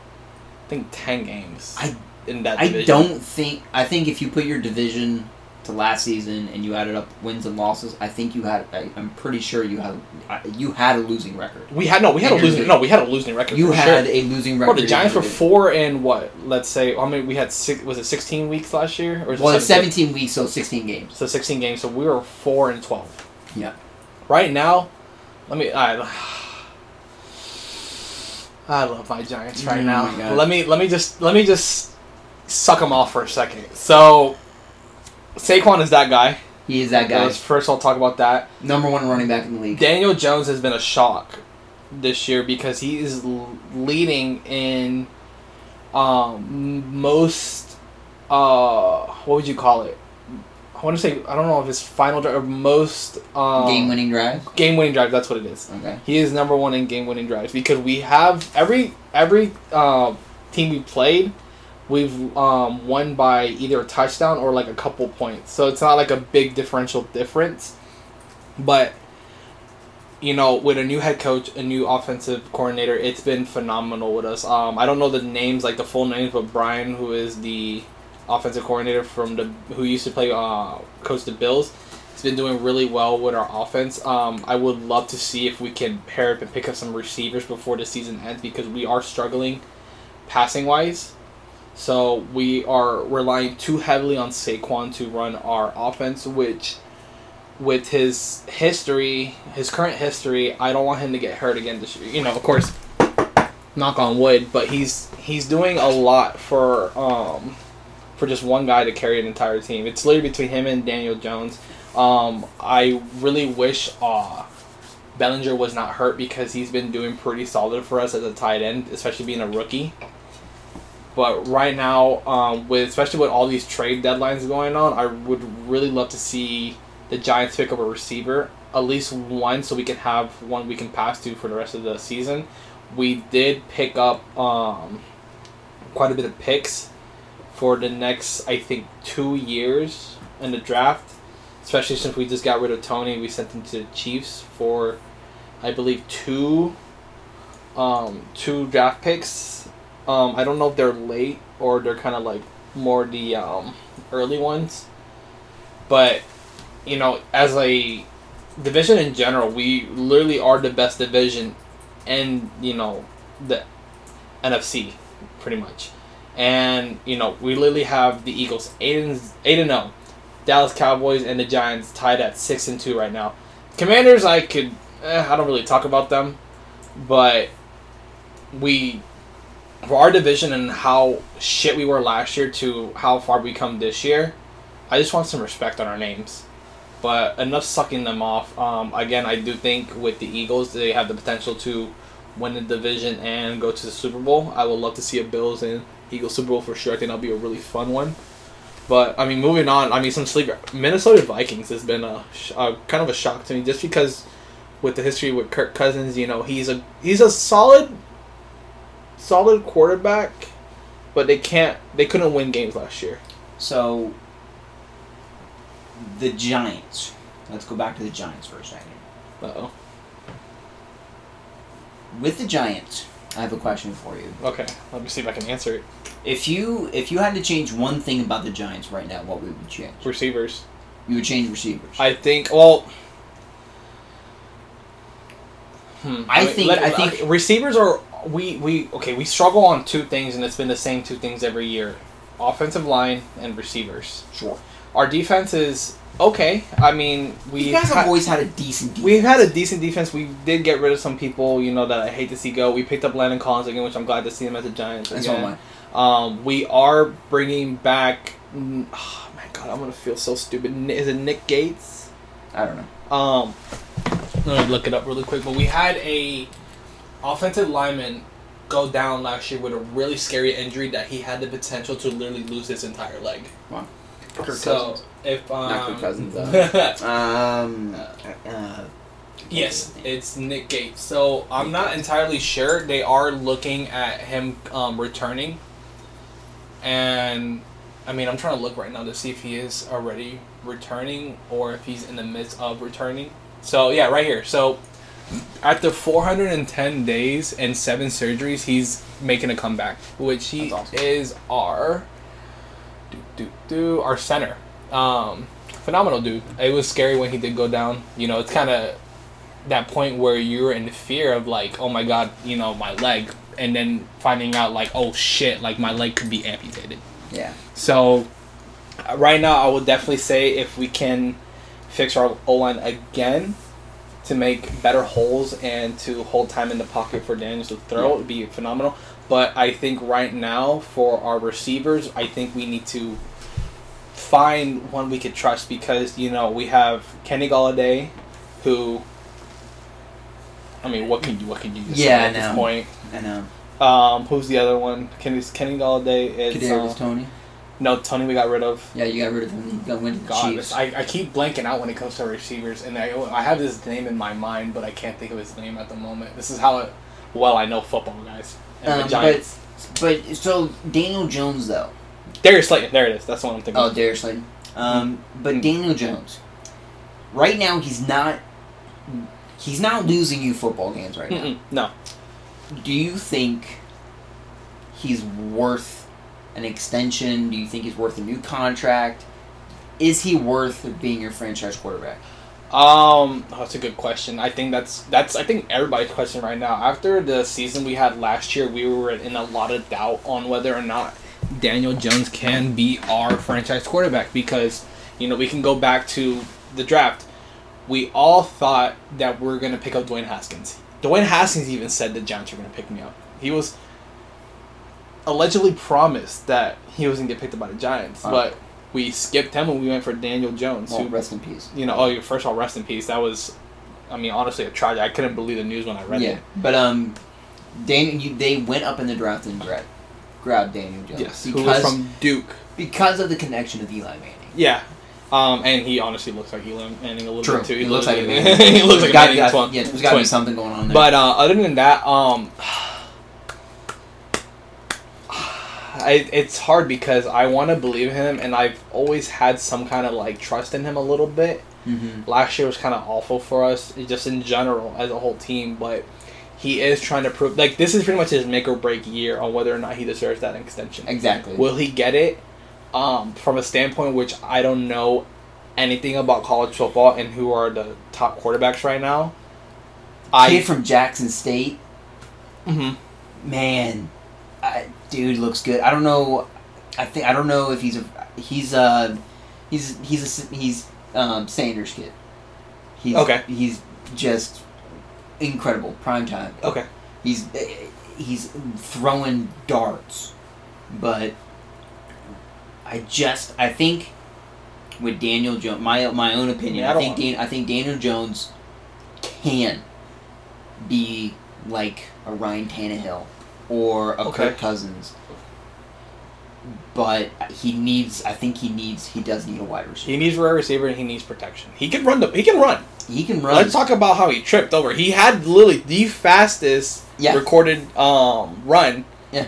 I think ten games. I- in that I don't think. I think if you put your division to last season and you added up wins and losses, I think you had. I, I'm pretty sure you had. You had a losing record. We had no. We had a losing. No, we had a losing record. You had Sure. a losing record. Bro, the Giants were four and what? Let's say. I mean, we had six. Was it sixteen weeks last year, or was Well, it it's 17 weeks, so 16 games. So sixteen games. So we were four and twelve. Yeah. Right now, let me. I, I love my Giants right Oh now. Let me let me just let me just suck them off for a second. So, Saquon is that guy. He is that guy. First I'll talk about that. Number one running back in the league. Daniel Jones has been a shock this year because he is leading in um, most uh, what would you call it? I want to say I don't know if it's final drive or most um, Game winning drive. game winning drive. That's what it is. Okay. He is number one in game winning drives because we have every every uh, team we played, we've um, won by either a touchdown or like a couple points. So it's not like a big differential difference, but you know, with a new head coach, a new offensive coordinator, it's been phenomenal with us. Um, I don't know the names, like the full names, but Brian, who is the offensive coordinator from the who used to play uh, coach the Bills, has been doing really well with our offense. Um, I would love to see if we can pair up and pick up some receivers before the season ends because we are struggling passing wise. So we are relying too heavily on Saquon to run our offense, which with his history, his current history, I don't want him to get hurt again this year. You know, of course, knock on wood, but he's he's doing a lot for um for just one guy to carry an entire team. It's literally between him and Daniel Jones. Um, I really wish uh Bellinger was not hurt because he's been doing pretty solid for us as a tight end, especially being a rookie. But right now, um, with especially with all these trade deadlines going on, I would really love to see the Giants pick up a receiver, at least one, so we can have one we can pass to for the rest of the season. We did pick up um, quite a bit of picks for the next, I think, two years in the draft. Especially since we just got rid of Toney, we sent him to the Chiefs for, I believe, two, um, two draft picks. Um, I don't know if they're late or they're kind of like more the um, early ones. But you know, as a division in general, we literally are the best division, in you know the NFC, pretty much. And you know, we literally have the Eagles eight and eight and zero, Dallas Cowboys and the Giants tied at six and two right now. Commanders, I could, eh, I don't really talk about them, but we, for our division and how shit we were last year to how far we come this year, I just want some respect on our names. But enough sucking them off. Um, again, I do think with the Eagles, they have the potential to win the division and go to the Super Bowl. I would love to see a Bills and Eagles Super Bowl for sure. I think that'll be a really fun one. But I mean, moving on. I mean, some sleeper Minnesota Vikings has been a, a kind of a shock to me, just because with the history with Kirk Cousins, you know, he's a he's a solid, solid quarterback, but they can't they couldn't win games last year. So, the Giants. Let's go back to the Giants for a second. Uh oh. With the Giants, I have a question for you. Okay, let me see if I can answer it. If you if you had to change one thing about the Giants right now, what would you change? Receivers. You would change receivers. I think. Well. Hmm, I think- I think- okay, receivers are we we okay we struggle on two things and it's been the same two things every year, offensive line and receivers. sure. Our defense is okay. I mean we You guys ha- have always had a decent defense. We've had a decent defense. We did get rid of some people, you know, that I hate to see go. We picked up Landon Collins again, which I'm glad to see him at the Giants That's again. all mine. Um, we are bringing back. Oh my god, I'm gonna feel so stupid. Is it Nick Gates? I don't know. Um, let me look it up really quick. But we had a offensive lineman go down last year with a really scary injury that he had the potential to literally lose his entire leg. Wow. Kirk so if um, Not Kirk Cousins, uh, Um. Uh, Yes, it's Nick Gates. So I'm not entirely sure. They are looking at him um, returning, and I mean I'm trying to look right now to see if he is already returning or if he's in the midst of returning. So yeah, right here. So after 410 days and seven surgeries, he's making a comeback, which he awesome. is our do do do our center. Um, phenomenal dude. It was scary when he did go down. You know, it's kind of that point where you're in fear of like, oh my god, you know, my leg, and then finding out like, oh shit, like my leg could be amputated. yeah. So right now, I would definitely say if we can fix our O line again to make better holes and to hold time in the pocket for Daniels to throw, it would be phenomenal. But I think right now for our receivers, I think we need to find one we could trust because you know we have Kenny Golladay, who. I mean, what can you what can you say Yeah, at this point? I know. Um, who's the other one? Kenny Kenny Golladay is Kadarius uh, Toney. No Toney. We got rid of. Yeah, you got rid of him. He got went to the God, Chiefs. I, I keep blanking out when it comes to receivers, and I I have his name in my mind, but I can't think of his name at the moment. This is how it, well I know football, guys. And the Um, Giants. but so Daniel Jones though. Darius Slayton, there it is. That's the one I'm thinking. Oh. Darius Slayton. Um, but Mm. Daniel Jones. Right now, he's not. He's not losing you football games right now. Mm-mm, no, Do you think he's worth an extension? Do you think he's worth a new contract? Is he worth being your franchise quarterback? Um, that's a good question. I think that's that's I think everybody's question right now. After the season we had last year, we were in a lot of doubt on whether or not Daniel Jones can be our franchise quarterback because you know we can go back to the draft. We all thought that we are gonna pick up Dwayne Haskins. Dwayne Haskins even said the Giants were gonna pick me up. He was allegedly promised that he was gonna get picked up by the Giants, Huh. but we skipped him and we went for Daniel Jones, Well, who rest in peace. you know, oh, your first of all, rest in peace. That was, I mean, honestly, a tragedy. I couldn't believe the news when I read Yeah, it. but um, Daniel, you, they went up in the draft and grabbed, grabbed Daniel Jones. Yes, who because was from Duke. because of the connection of Eli Manning. Yeah, um, and he honestly looks like Eli Manning a little True, bit too. he looks like a he Manning. looks like a There's got- Manning got-. Yeah, there's got to be something going on there. But uh, other than that, um, I, it's hard because I want to believe him, and I've always had some kind of like trust in him a little bit. hmm last year was kind of awful for us, just in general as a whole team. But he is trying to prove like this is pretty much his make or break year on whether or not he deserves that extension. Exactly. Will he get it? Um, from a standpoint which I don't know anything about college football and who are the top quarterbacks right now. Kid I from Jackson State, Mhm. man, I, dude looks good. I don't know. I think I don't know if he's a he's a he's he's a he's um Sanders kid. He's Okay. He's just incredible. Prime time. okay. He's he's throwing darts, but I just I think with Daniel Jones, my my own opinion, Yeah, I I, think Dan, I think Daniel Jones can be like a Ryan Tannehill or a Okay. Kirk Cousins, but he needs. I think he needs. He does need a wide receiver. He needs a wide receiver and he needs protection. He can run the he can run. He can run. Let's talk about how he tripped over. He had literally the fastest Yeah. recorded um, run. Yeah.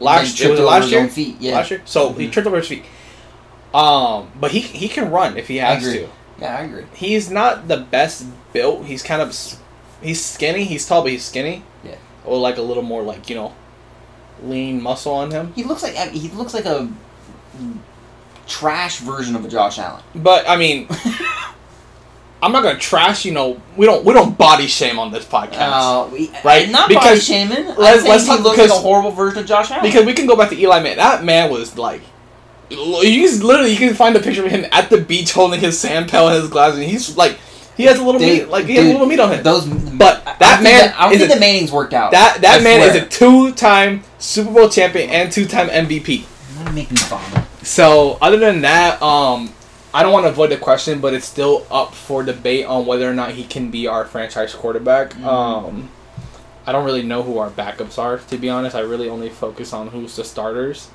Last year, was tripped it over last year? feet. Yeah. Last year. So he Mhm. tripped over his feet. Um, but he he can run if he has to. Yeah, I agree. He's not the best built. He's kind of he's skinny. He's tall, but he's skinny. Or like a little more like you know, lean muscle on him. He looks like he looks like a trash version of a Josh Allen. But I mean, I'm not gonna trash. You know, we don't we don't body shame on this podcast. Uh, we, Right, not body because- shaming. let's- let's he talk- looks like a horrible version of Josh Allen. Because we can go back to Eli Man. That man was like, you can literally you can find a picture of him at the beach holding his sand pail and his glasses. And he's like, he has a little Dude, meat, like he has a little meat on him. those, But I- I that man think I don't think a- the Mannings worked out. that that I man is a two-time Super Bowl champion and two-time MVP. Gonna make me vomit. So other than that, um, I don't want to avoid the question, but it's still up for debate on whether or not he can be our franchise quarterback. Mhm. Um, I don't really know who our backups are, to be honest. I really only focus on who's the starters.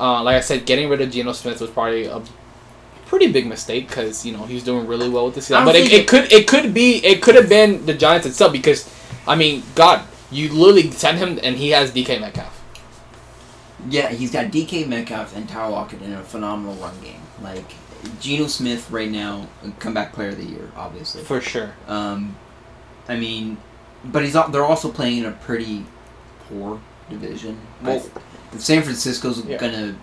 Uh, like I said, getting rid of Geno Smith was probably a pretty big mistake because you know he's doing really well with the I season. But it, it it- could it could be it could have been the Giants itself because I mean, God, you literally send him and he has DK Metcalf. Yeah, he's got DK Metcalf and Tyler Lockett in a phenomenal run game. Like Geno Smith right now, comeback player of the year, obviously. For sure. Um, I mean, but he's al- they're also playing in a pretty poor division. Well- I- San Francisco's Yeah. gonna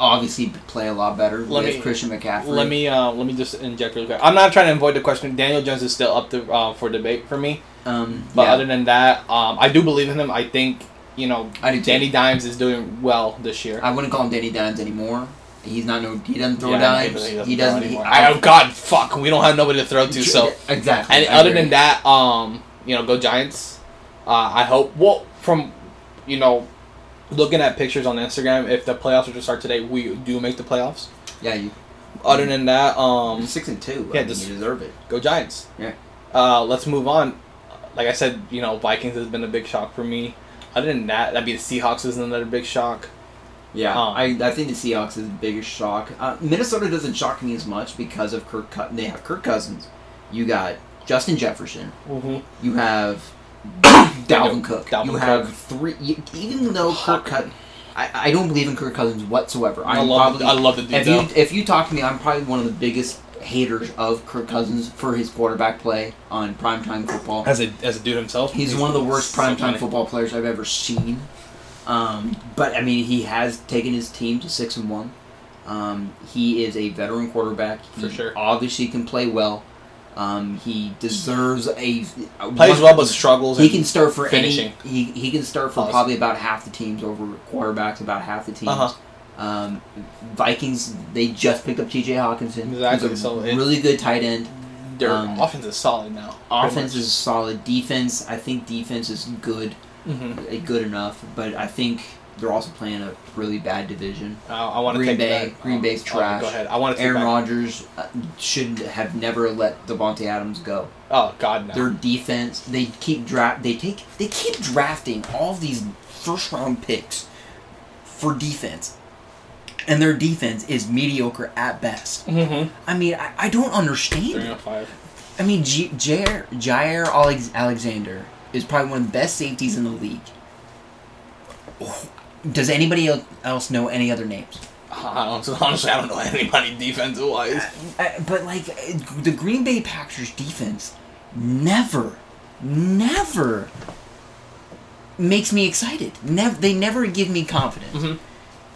obviously play a lot better Let with me- Christian McCaffrey. Let me uh, let me just inject real quick. I'm not trying to avoid the question. Daniel Jones is still up to uh, for debate for me. Um, But yeah, other than that, um, I do believe in him. I think you know. Danny Dimes is doing well this year. I wouldn't call him Danny Dimes anymore. He's not no. He doesn't throw Yeah, dimes. He doesn't. he doesn't. anymore. he- I, oh God, fuck. We don't have nobody to throw to. So exactly. and I other agree. than that, um, you know, go Giants. Uh, I hope. Well, from you know, looking at pictures on Instagram, if the playoffs were to start today, we do make the playoffs. yeah, you. Other than that, um, six and two. yeah, I mean, just- you deserve it. go Giants. Yeah. Uh, let's move on. Like I said, you know, Vikings has been a big shock for me. Other than that, that'd be the Seahawks is another big shock. Yeah, Um, I, I think the Seahawks is the biggest shock. Uh, Minnesota doesn't shock me as much because of Kirk. They have Kirk Cousins. You got Justin Jefferson. Mm-hmm. You have Dalvin Cook. Dalvin you Cook. have three. You, even though Kirk Cousins, I, I don't believe in Kirk Cousins whatsoever. I love probably I love the dude if though. you if you talk to me, I'm probably one of the biggest haters of Kirk Cousins for his quarterback play on primetime football. as a as a dude himself, He's one of the worst so primetime funny. football players I've ever seen. Um, but I mean, he has taken his team to six and one. Um, he is a veteran quarterback. He For sure. Obviously, can play well. Um, he deserves a Plays one- well, but struggles. He in can start for finishing. any. He, he can start for Pause. probably about half the teams over quarterbacks. About half the teams. Uh-huh. Um, Vikings. They just picked up T.J. Hockenson. Exactly, Who's a so really good tight end. Their um, offense is solid now. Offense is solid. Defense. I think defense is good Mm-hmm. uh, good enough, but I think they're also playing a really bad division. Uh, I want to Green take Bay- That. Green Bay's trash. go ahead. I want to Aaron Rodgers uh, should have never let Davante Adams go. Oh God, no. Their defense, they keep draft, they take, they keep drafting all these first round picks for defense, and their defense is mediocre at best. mm-hmm. I mean, I, I don't understand. Three five. I mean, J- Jaire, Jaire Alex- Alexander is probably one of the best safeties in the league. Does anybody else know any other names? Honestly, honestly, I don't know anybody defensive wise. Uh, but like uh, the Green Bay Packers defense never, never makes me excited. Never, they never give me confidence. Mhm.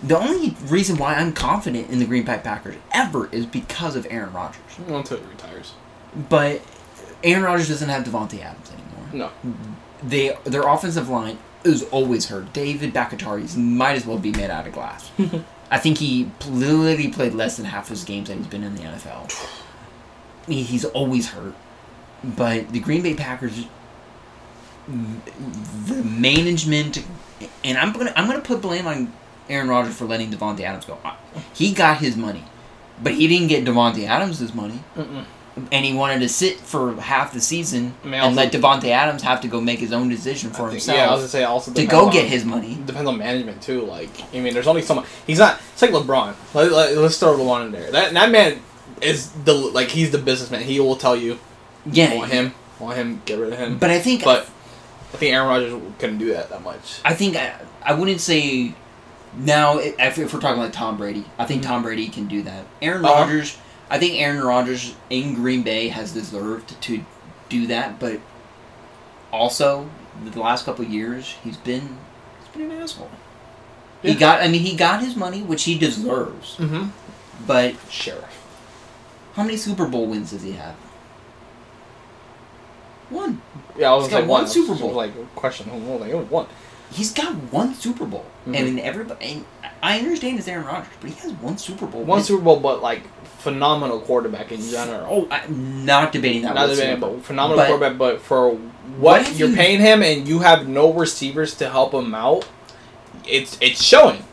The only reason why I'm confident in the Green Bay Packers ever is because of Aaron Rodgers. Until he retires. But Aaron Rodgers doesn't have Davante Adams anymore. No. They their offensive line is always hurt. David Bakhtiari's might as well be made out of glass. I think he literally played less than half his games that he's been in the NFL. He- He's always hurt. But the Green Bay Packers, the management, and I'm gonna I'm gonna put blame on Aaron Rodgers for letting Davante Adams go. He got his money, but he didn't get Davante Adams money Mm-mm. And he wanted to sit for half the season I mean, and let Davante Adams have to go make his own decision for think- himself Yeah, I was gonna say also to go on- get his money. Depends on management too. Like, I mean, there's only so much. He's not. It's like LeBron. Let, let, us throw LeBron in there. That that man is the like he's the businessman. He will tell you Yeah, want him, want him, get rid of him. but I think But I think Aaron Rodgers couldn't do that that much. I think I, I wouldn't say now if, if we're talking like Tom Brady. I think. Tom Brady can do that. Aaron Uh-huh. I think Aaron Rodgers in Green Bay has deserved to do that, but also the last couple of years he's been he's been an asshole. Yeah. He got. I mean, he got his money, which he deserves. Mm-hmm. But Sheriff. how many Super Bowl wins does he have? One. Yeah, I was He's like got one one Super Bowl. Like question. Like was one. He's got one Super Bowl. Mhm. I mean, everybody. And I understand it's Aaron Rodgers, but he has one Super Bowl. One win. Super Bowl, but like phenomenal quarterback in general. Oh, I'm not debating that. Not debating, but phenomenal But- quarterback. But for What what, you're you- paying him, and you have no receivers to help him out, it's it's showing.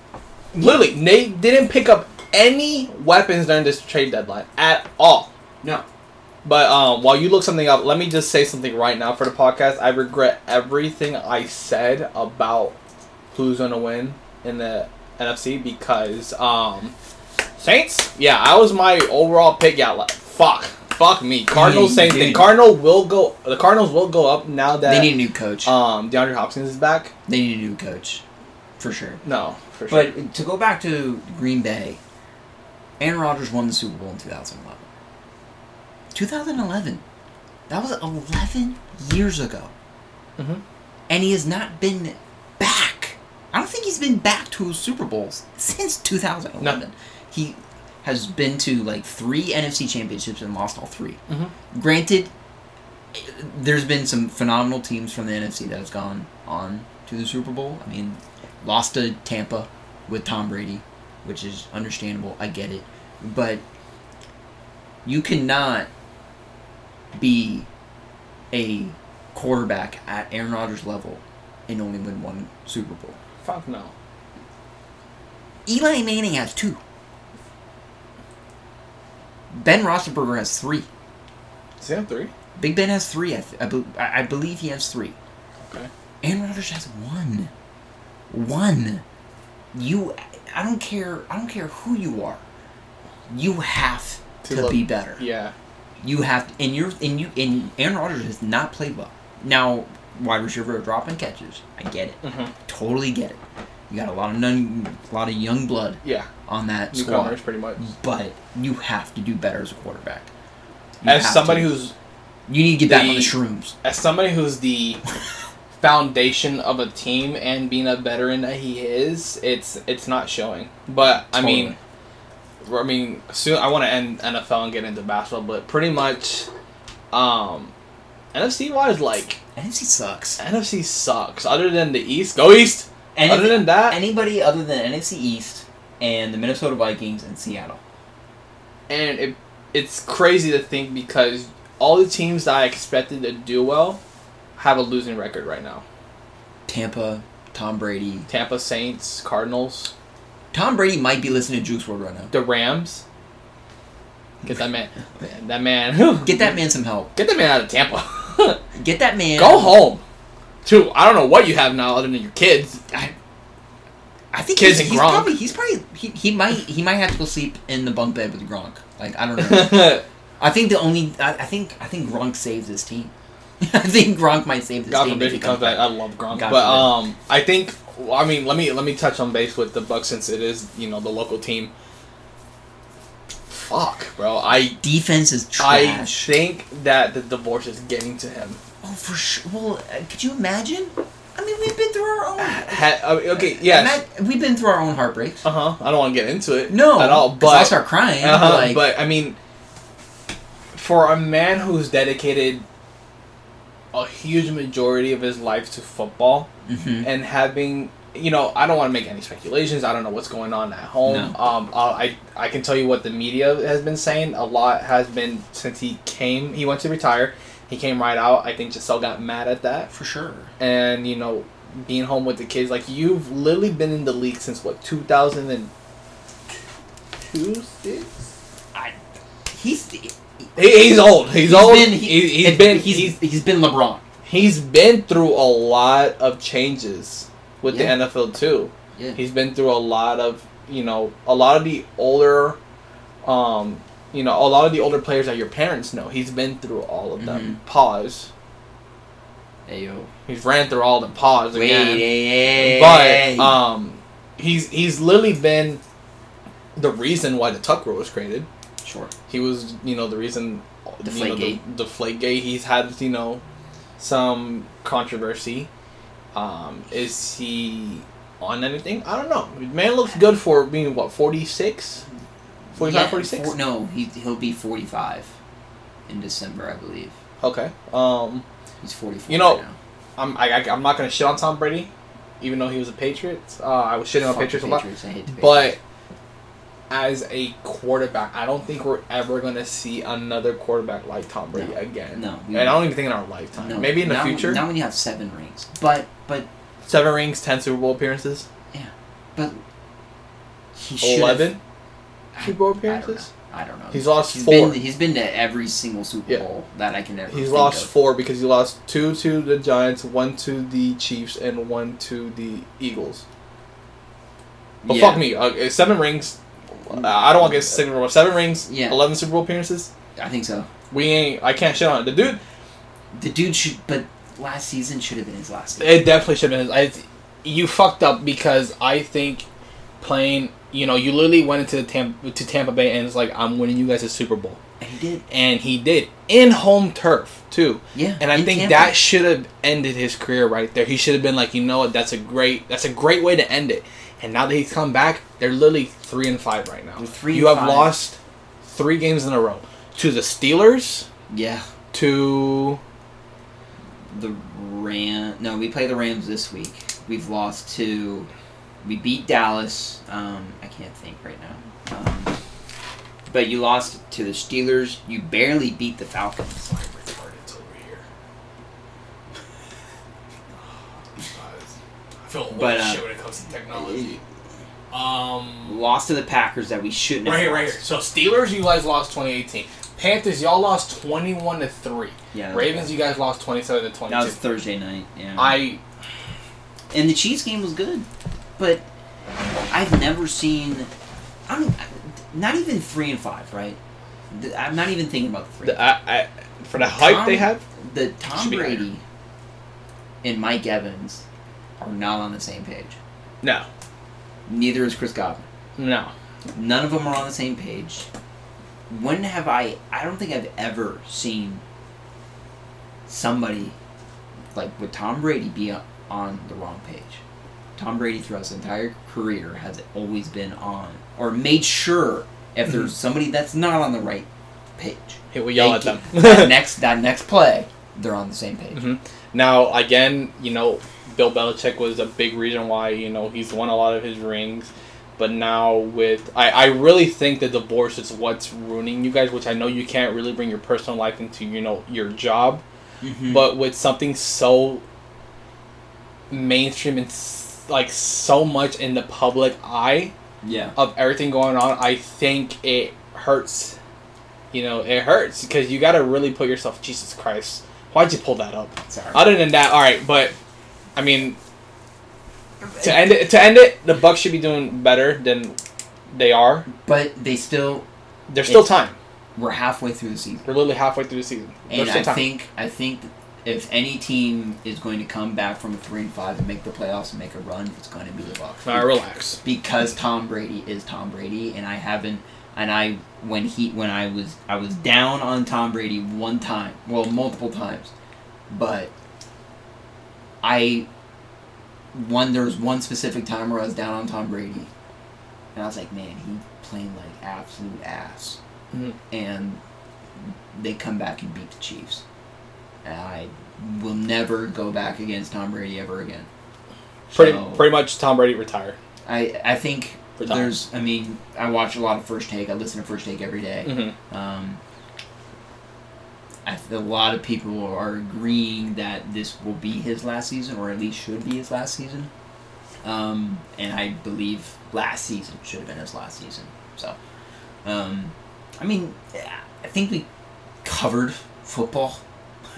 Literally, Nate didn't pick up any weapons during this trade deadline at all. No. But um, while you look something up, let me just say something right now for the podcast. I regret everything I said about who's gonna win in the NFC because um, Saints. Yeah, I was my overall pick. Yeah, like, fuck, fuck me. Cardinals. you Saints. The did. Cardinal will go. The Cardinals will go up now that They need a new coach. um DeAndre Hopkins is back. they need a new coach, for sure. No, for sure. But to go back to Green Bay, Aaron Rodgers won the Super Bowl in 2011. 2011. That was 11 years ago. Mhm. And he has not been back. I don't think he's been back to Super Bowls since 2011. He has been to like three NFC championships and lost all 3 Mhm. Granted, there's been some phenomenal teams from the NFC that has gone on to the Super Bowl. I mean, lost to Tampa with Tom Brady, which is understandable. I get it. But you cannot be a quarterback at Aaron Rodgers' level and only win one Super Bowl. fuck no. Eli Manning has two. Ben Roethlisberger has three. Does he have three? Big Ben has three. I, th- I, be- I believe he has three. Okay. Aaron Rodgers has one. One. You. I don't care. I don't care who you are. You have To to, look- be better. Yeah. You have, and you're, and you, and Aaron Rodgers has not played well. Now, wide receiver dropping catches. I get it. Mm-hmm. Totally get it. You got a lot of a lot of young blood Yeah. on that Newcomers, squad, pretty much. but you have to do better as a quarterback. You As somebody to. who's you need to get back on the the- shrooms. as somebody who's the foundation of a team and being a veteran that he is, it's it's not showing. But I mean, I mean, soon I want to end NFL and get into basketball, but pretty much, um, NFC wise, like NFC sucks. NFC sucks. Other than the East, go East. And Other than that, anybody other than NFC East and the Minnesota Vikings and Seattle. and it it's crazy to think because all the teams that I expected to do well have a losing record right now. Tampa, Tom Brady. Tampa Saints, Cardinals, Tom Brady might be listening to Juice WRLD right now. the Rams. Get that man, man that man. Get that man some help. Get that man out of Tampa. Get that man. Go home. Too. I don't know what you have now other than your kids. I, I think Kids he's, and he's Gronk. probably he's probably he, he might he might have to go sleep in the bunk bed with Gronk. Like I don't know. I think the only I, I think I think Gronk saves his team. I think Gronk might save his God team forbid if he comes back. I love Gronk, God but forbid. um, I think. well, I mean, let me let me touch on base with the Bucks since it is you know the local team. Fuck, bro. I Defense is I think that the divorce is getting to him. Oh, for sure. Well, uh, could you imagine? I mean, we've been through our own. Ha- I mean, okay, yes. Ima- we've been through our own heartbreaks. Uh huh. I don't want to get into it. No, at all. But I'll start crying. Uh-huh, like, but I mean, for a man who's dedicated a huge majority of his life to football Mhm. and having, you know, I don't want to make any speculations. I don't know what's going on at home. No. Um, uh, I I can tell you what the media has been saying. A lot has been since he came. He went to retire. He came right out. I think Gisele got mad at that, for sure. and you know, being home with the kids. Like you've literally been in the league since what two thousand and two six. I, he's he, He, he's old. He's, old. been he, he, has been he's, he's he's been LeBron. he's been through a lot of changes with Yeah. the NFL too. Yeah. He's been through a lot of you know a lot of the older, um, you know a lot of the older players that your parents know. He's been through all of them. Mm-hmm. Pause. Hey yo. He's ran through all the pause Wait, again. hey, hey, but um, he's he's literally been the reason why the tuck rule was created. sure. He was, you know, the reason. The you know, Deflategate. The, Deflategate. He's had, you know, some controversy. Um, is he on anything? I don't know. Man looks good for being what 46? 45, Yeah, 46? four- no, he he'll be forty five in December, I believe. Okay. Um, He's forty four. You know, right. I'm I, I, I'm not gonna shit on Tom Brady, even though he was a Patriot. Uh, I was shitting on Fuck Patriots a lot. Patriots, the But as a quarterback, I don't think we're ever gonna see another quarterback like Tom Brady No. again. No, and I don't even think in our lifetime. No, Maybe in the not- future. Not when you have seven rings, but but Seven rings, ten Super Bowl appearances, Yeah. but he should eleven have- Super Bowl I don't know. appearances. I don't know. He's lost He's four. been he's been to every single Super Yeah. Bowl that I can ever. He's think lost of. four because he lost two to the Giants, one to the Chiefs, and one to the Eagles. But Yeah. fuck me, uh, seven rings. uh, I don't want to get sick of seven rings. Yeah. eleven Super Bowl appearances. I think so. We ain't. I can't shit on it. The dude. The dude should, but last season should have been his last season. It definitely should have been. I, you fucked up because I think playing. You know, you literally went into the Tampa to Tampa Bay and it's like I'm winning you guys a Super Bowl, And he did. and he did in home turf too. Yeah. And I think Tampa. that should have ended his career right there. He should have been like, you know what, that's a great that's a great way to end it. And now that he's come back, they're literally three and five right now. They're three you have five. lost three games in a row to the Steelers, Yeah. to The Ram. No, we play the Rams this week. We've lost to. We beat Dallas. Um, I can't think right now. Um, but you lost to the Steelers. You barely beat the Falcons. retardeds over here. I feel old But, uh, shit when it comes to technology. Um, Lost to the Packers that we shouldn't have. right here, right here. lost. So Steelers, you guys lost 2018. Panthers, y'all lost 21 to three. Yeah. Ravens, bad. you guys lost 27 to 22. That was Thursday night. Yeah. I and the Chiefs game was good, but I've never seen. I don't. Even three and five, right? I'm not even thinking about the three. The, I, I, for the hype Tom- they have, the Tom Should be higher. Brady and Mike Evans are not on the same page. no, Neither is Chris Godwin. no. None of them are on the same page. When have I? I don't think I've ever seen somebody like with Tom Brady be on the wrong page. Tom Brady throughout his entire career has always been on or made sure if there's somebody that's not on the right page. Hey, we yell at them. that next that next play, they're on the same page. Mhm. Now, again, you know, Bill Belichick was a big reason why you know he's won a lot of his rings. But now with I, I really think the divorce is what's ruining you guys, which I know you can't really bring your personal life into you know your job. Mhm. but with something so mainstream and like so much in the public eye yeah, of everything going on, I think it hurts. You know, it hurts because you got to really put yourself. Jesus Christ, why'd you pull that up? sorry. Other than that, all right, but I mean, to end it, to end it, the Bucks should be doing better than they are. but they still There's still time. we're halfway through the season. We're literally halfway through the season. There's And I time. think I think if any team is going to come back from a three and five and make the playoffs and make a run, it's going to be the Bucks. all right, relax. Because Tom Brady is Tom Brady, and I haven't. And I when he when I was I was down on Tom Brady one time, well multiple times, but I one there was one specific time where I was down on Tom Brady, and I was like, man, he playing like absolute ass, Mhm. and they come back and beat the Chiefs. I will never go back against Tom Brady ever again. Pretty So- pretty much Tom Brady retire. I I think Retired. there's. I mean, I watch a lot of First Take. I listen to First Take every day. Mm-hmm. Um, I a lot of people are agreeing that this will be his last season, or at least should be his last season. Um, and I believe last season should have been his last season. So, um, I mean, I think we covered football.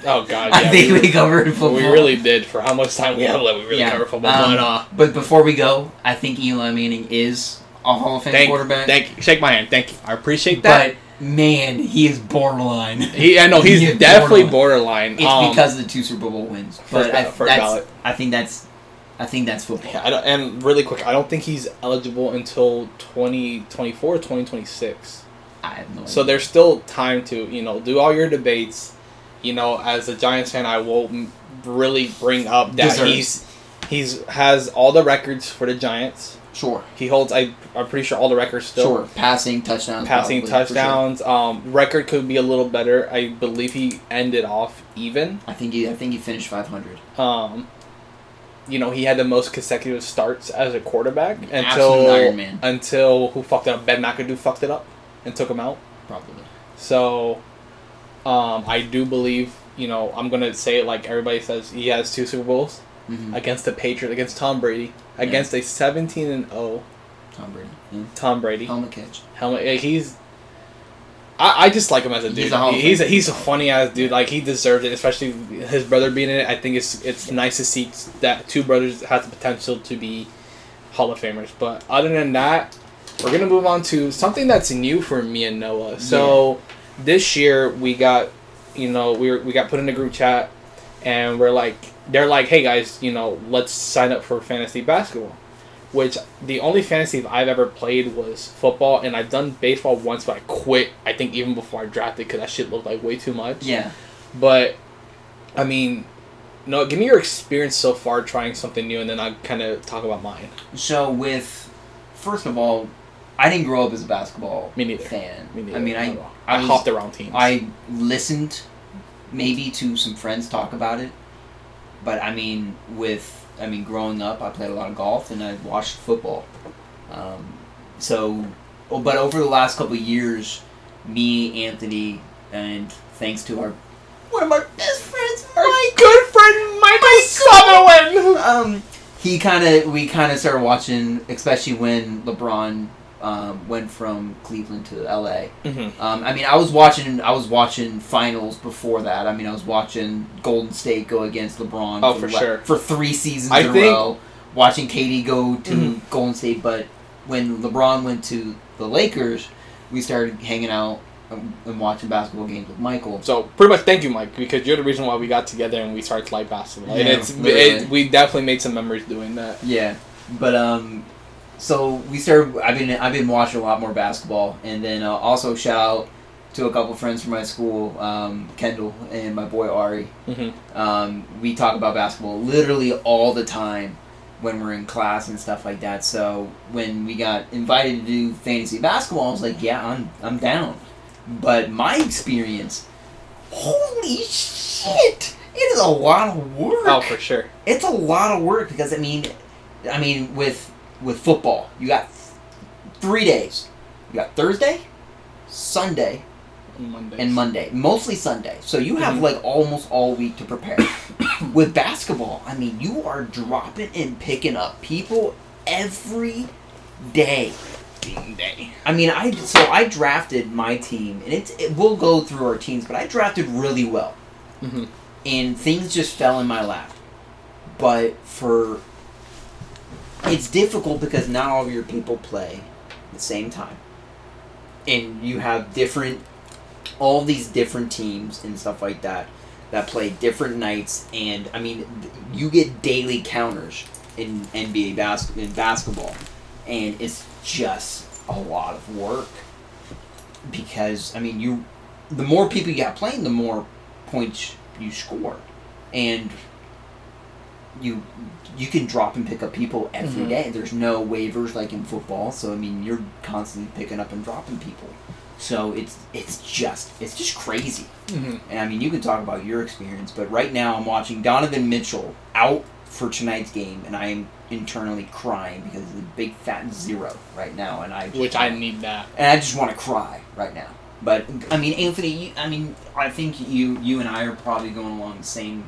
Oh God, I think we, we, covered football. we really did for how much time we had left. We really Yeah. covered football. Um, but, uh, But before we go, I think Eli Manning is a Hall of Fame thank, quarterback. thank you. Shake my hand. Thank you. I appreciate that. But man, he is borderline. he, I know he's He is definitely borderline. It's um, because of the two Super Bowl wins. But First I, first that's, ballot. I think that's, I think that's football. Yeah, I don't, and really quick, I don't think he's eligible until 2024 2026. I have no. So there's still time to, you know, do all your debates. You know, as a Giants fan, I will m- really bring up that Deserves. he's he's has all the records for the Giants. sure, He holds, I, I'm pretty sure, all the records still. sure, passing touchdowns, Passing probably, for sure. touchdowns. Um, record could be a little better. I believe he ended off even. I think he, I think he finished 500. Um, you know, he had the most consecutive starts as a quarterback Absolute until Iron Man. until who fucked it up? Ben McAdoo fucked it up and took him out. Probably. So, um, I do believe. You know, I'm gonna say it like everybody says. He has two Super Bowls hmm against the Patriots, against Tom Brady, against a 17 and 0 Tom Brady. Yeah. Tom Brady. Helmet catch. Helmet. yeah, He's. I, I just like him as a He's dude. a Hall he's a, he's a funny ass dude. Like he deserves it, especially his brother being in it. I think it's it's nice to see that two brothers have the potential to be Hall of Famers. But other than that, we're gonna move on to something that's new for me and Noah. So this year we got, you know, we were, we got put in a group chat, and we're like, they're like, hey guys, you know, let's sign up for fantasy basketball. Which the only fantasy I've ever played was football, and I've done baseball once, but I quit. I think even before I drafted because that shit looked like way too much. Yeah. But I mean, no, give me your experience so far trying something new, and then I'll kind of talk about mine. So with, first of all, I didn't grow up as a basketball Me neither. fan. Me neither. I mean, I. I, I was- hopped around teams. I listened maybe to some friends talk about it, but I mean, with I mean, growing up, I played a lot of golf and I watched football. Um, so, oh, but over the last couple of years, me, Anthony, and thanks to our one of our best friends, Mike, good friend Michael Sutherland. um, he kind of we kind of started watching, especially when LeBron um, went from Cleveland to LA. Mm-hmm. Um, I mean, I was watching. I was watching finals before that. I mean, I was watching Golden State go against LeBron. Oh, for sure. For three seasons I in a row, watching KD go to Mhm. Golden State. But when LeBron went to the Lakers, we started hanging out and, and watching basketball games with Michael. So pretty much, thank you, Mike, because you're the reason why we got together and we started to like basketball. and Yeah, it's it, we definitely made some memories doing that. Yeah, but um, so we started. I've been I've been watching a lot more basketball, and then uh, also shout out to a couple friends from my school, um, Kendall and my boy Ari. Mm-hmm. Um, we talk about basketball literally all the time when we're in class and stuff like that. So when we got invited to do fantasy basketball, I was like, yeah, I'm I'm down. But my experience, holy shit, it is a lot of work. Oh, for sure. It's a lot of work because I mean, I mean with with football, you got three days. You got Thursday, Sunday, Monday and Monday, mostly Sunday. So you have Mhm. like almost all week to prepare. With basketball, I mean, you are dropping and picking up people every day. day. I mean, I so I drafted my team, and it's it we'll go through our teams, but I drafted really well, Mm-hmm. and things just fell in my lap. But for it's difficult because not all of your people play at the same time, and you have different, all these different teams and stuff like that that play different nights, and I mean, you get daily counters in NBA bas- in basketball, and it's just a lot of work. Because I mean, you the more people you got playing, the more points you score. and you you can drop and pick up people every Mhm. day. There's no waivers like in football, so I mean you're constantly picking up and dropping people. So it's it's just it's just crazy. Mm-hmm. And I mean you can talk about your experience, but right now I'm watching Donovan Mitchell out for tonight's game, and I am internally crying because of the big fat zero right now, and I just Which I need that. and I just want to cry right now. But I mean, Anthony, you, I mean, I think you you and I are probably going along the same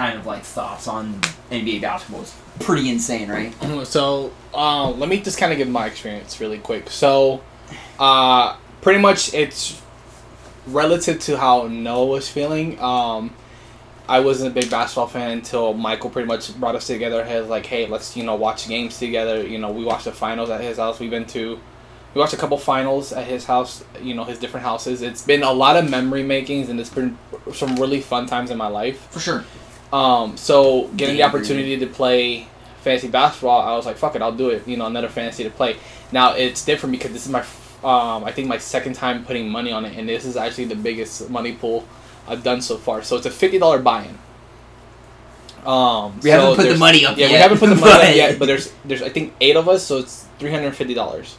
kind of like thoughts on NBA basketball. It's pretty insane, right? So, uh, let me just kind of give my experience really quick. So, uh, pretty much it's relative to how Noah was feeling. Um, I wasn't a big basketball fan until Michael pretty much brought us together. He was like, "Hey, let's you know watch games together." You know, we watched the finals at his house. We've been to, we watched a couple finals at his house. You know, his different houses. It's been a lot of memory makings, and it's been some really fun times in my life. For sure. Um, so getting the opportunity to play fantasy basketball, I was like, "Fuck it, I'll do it." You know, another fantasy to play. Now it's different because this is my, um, I think my second time putting money on it, and this is actually the biggest money pool I've done so far. So it's a fifty dollar buy-in. Um, We so haven't put the money up Yeah, yet. we haven't put the money up yet, but there's there's I think eight of us, so it's three hundred fifty dollars.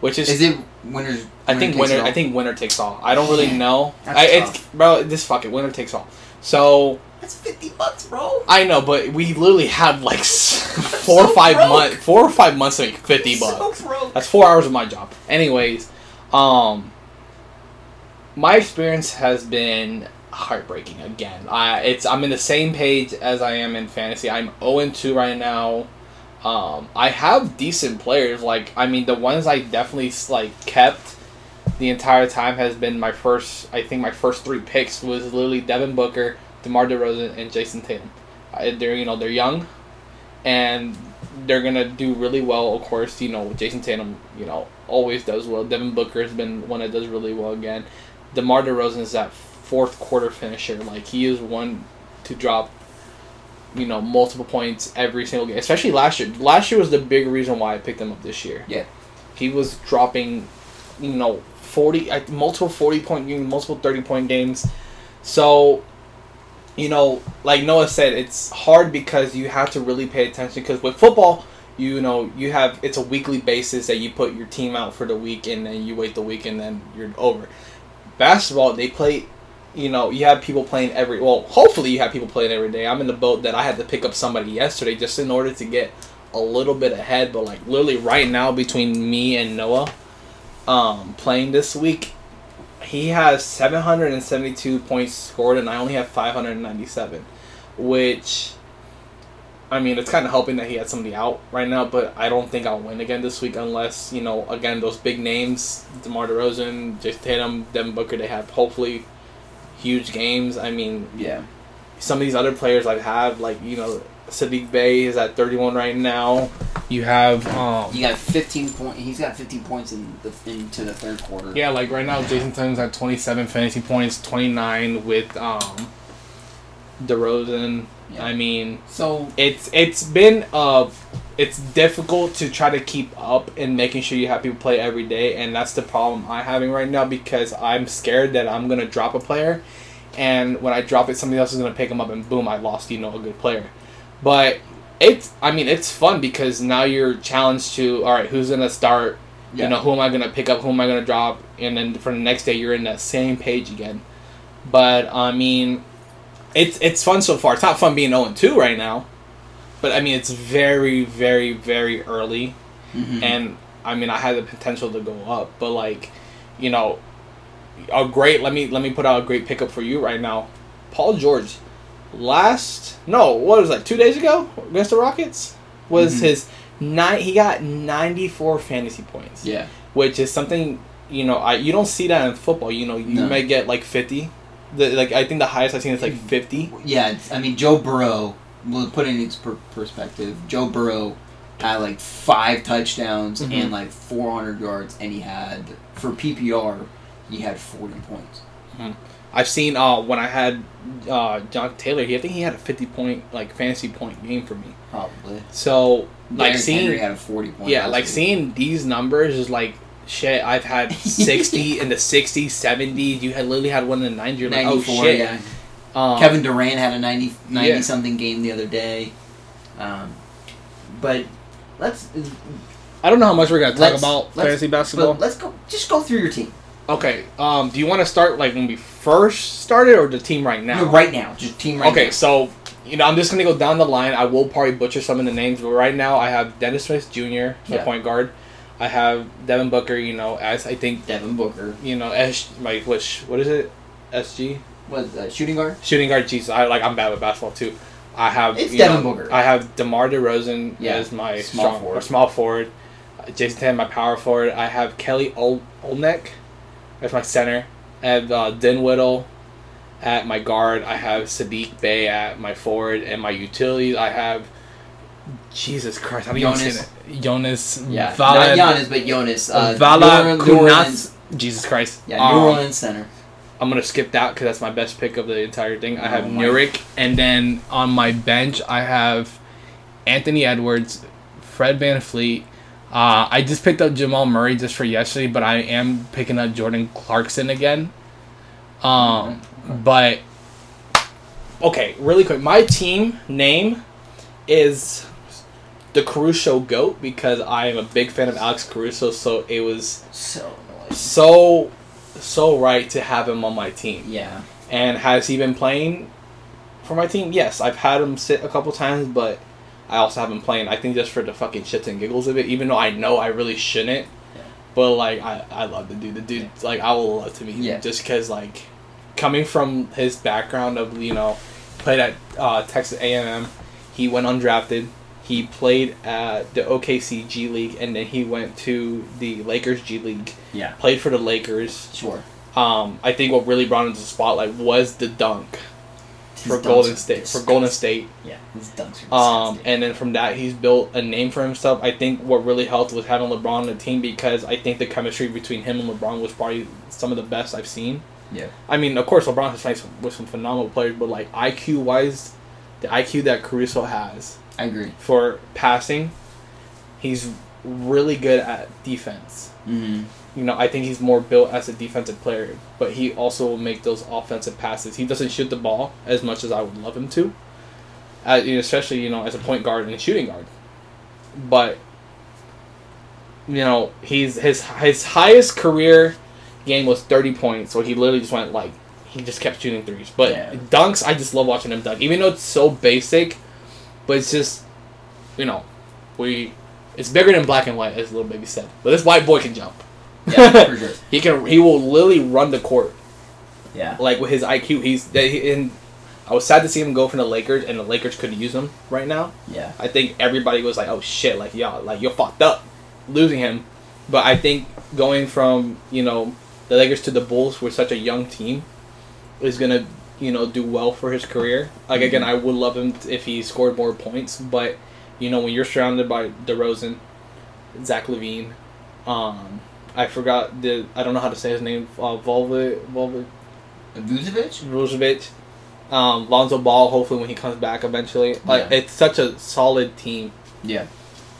Which is, Is it winners? I think takes winner. all? I think winner takes all. I don't really know. I, it's bro, this fuck it, winner takes all. So that's fifty bucks, bro. I know, but we literally have like four so or five months, four or five months to make fifty So bucks. broke. That's four hours of my job. Anyways, um, my experience has been heartbreaking again. I it's I'm in the same page as I am in fantasy. I'm 0 2 right now. Um, I have decent players. Like I mean, the ones I definitely like kept the entire time has been my first. I think my first three picks was literally Devin Booker, DeMar DeRozan, and Jayson Tatum. Uh, they're you know they're young, and they're gonna do really well. Of course, you know Jayson Tatum, you know always does well. Devin Booker has been one that does really well again. DeMar DeRozan is that fourth quarter finisher. Like he is one to drop, you know, multiple points every single game. Especially last year. Last year was the big reason why I picked him up this year. Yeah. he was dropping, you know, forty, multiple forty point games, multiple thirty point games. So, you know, like Noah said, it's hard because you have to really pay attention. Because with football, you know, you have it's a weekly basis that you put your team out for the week, and then you wait the week, and then you're over. Basketball, they play. You know, you have people playing every. Well, hopefully, you have people playing every day. I'm in the boat that I had to pick up somebody yesterday just in order to get a little bit ahead. But like literally right now, between me and Noah, um, playing this week, he has 772 points scored, and I only have 597, which. I mean, it's kind of helping that he had somebody out right now, but I don't think I'll win again this week unless, you know, again, those big names, DeMar DeRozan, Jayson Tatum, Devin Booker, they have hopefully huge games. I mean, Yeah. some of these other players I have, like, you know, Saddiq Bey is at 31 right now. You have, um, You got fifteen point. He's got fifteen points in the into the third quarter. yeah, like right now, Jayson Tatum's at 27 fantasy points, 29 with, um, DeRozan. Yeah. I mean, So it's it's been uh it's difficult to try to keep up and making sure you have people play every day and that's the problem i'm having right now because i'm scared that i'm going to drop a player and when i drop it somebody else is going to pick him up and boom i lost you know a good player but it's i mean it's fun because now you're challenged to all right who's going to start Yeah. you know who am i going to pick up? Who am i going to drop? And then for the next day you're in that same page again. But i mean it's it's fun so far. It's not fun being 0 2 right now, but I mean it's very very very early, Mhm. and I mean I had the potential to go up, but like, you know, a great let me let me put out a great pickup for you right now, Paul George, last no what was that two days ago against the Rockets was Mhm. his nine he got ninety four fantasy points yeah. which is something you know I you don't see that in football you know you No. may get like fifty. The, like I think the highest I've seen is like fifty. Yeah, I mean Joe Burrow. We'll put it in its per- perspective. Joe Burrow had like five touchdowns Mhm. and like 400 yards, and he had for PPR he had 40 points. I've seen uh when I had uh John Taylor, he I think he had a fifty point like fantasy point game for me. Probably. So like seeing Henry had a 40 point. yeah, like seeing these numbers is like shit. I've had sixty in the 60s, 70s. You had literally had one in the 90s. You're like, oh shit. yeah. Um, Kevin Durant had a 90, 90 Yeah. something game the other day. Um, but let's I don't know how much we're gonna talk about fantasy basketball. let's go just go through your team. Okay. Um, do you want to start like when we first started, or the team right now? No, right now, just team right okay, now. Okay, so you know I'm just gonna go down the line. I will probably butcher some of the names, but right now I have Dennis Smith Jr. the Yeah. point guard. I have Devin Booker. You know, as I think Devin Booker you know, as like which what is it? SG was uh, shooting guard. shooting guard. Jesus, I like I'm bad with basketball too. I have It's you Devin know, Booker. I have DeMar DeRozan Yeah, as my small strong forward. or small forward. Jayson Tatum my power forward. I have Kelly Ol- Olynyk as my center. I have uh, Dinwiddie at my guard. I have Saddiq Bey at my forward and my utilities. I have Jesus Christ, you Jonas. Jonas Yeah, Vala, not Jonas, but Jonas. Uh, Vala New Orleans- New Orleans- Kunas. Jesus Christ. Yeah, New Um, Orleans center. I'm gonna skip that because that's my best pick of the entire thing. I have Oh Nurik, and then on my bench I have Anthony Edwards, Fred VanVleet. Uh, I just picked up Jamal Murray just for yesterday, but I am picking up Jordan Clarkson again. Um, but okay, really quick, my team name is the Caruso Goat because I am a big fan of Alex Caruso, so it was So annoying. so so right to have him on my team. Yeah. And has he been playing for my team? Yes, I've had him sit a couple times, but I also have him playing. I think just for the fucking shits and giggles of it, even though I know I really shouldn't. Yeah. But like, I I love the dude. The dude, like, I will love to meet him Yeah. just because like, coming from his background of you know, played at uh, Texas A and M, he went undrafted. He played at the OKC G League, and then he went to the Lakers G League. Yeah. Played for the Lakers. Sure. Um, I think what really brought him to the spotlight was the dunk for Golden State. For Golden State, Yeah, his dunks um, and then from that he's built a name for himself. I think what really helped was having LeBron on the team because I think the chemistry between him and LeBron was probably some of the best I've seen. Yeah. I mean, of course, LeBron has played some, with some phenomenal players, but like IQ wise, the IQ that Caruso has I agree. for passing, he's really good at defense. Mm-hmm. You know, I think he's more built as a defensive player, but he also will make those offensive passes. He doesn't shoot the ball as much as I would love him to, uh, you know, especially you know as a point guard and a shooting guard. But you know, he's his his highest career game was thirty points, so he literally just went like he just kept shooting threes. But Yeah. dunks, I just love watching him dunk, even though it's so basic, but it's just you know we. It's bigger than black and white, as Lil Baby said. But this white boy can jump. Yeah, for sure. He can. He will literally run the court Yeah. like with his IQ. He's and I was sad to see him go from the Lakers, and the Lakers couldn't use him right now. Yeah. I think everybody was like, "Oh shit!" Like y'all, like you're fucked up, losing him. But I think going from you know the Lakers to the Bulls with such a young team is gonna you know do well for his career. Like again, I would love him if he scored more points, but you know when you're surrounded by DeRozan, Zach LaVine, um, I forgot the I don't know how to say his name, uh, Volva Volva Vucevic? Vucevic, um, Lonzo Ball. Hopefully, when he comes back eventually, like Yeah. it's such a solid team, Yeah.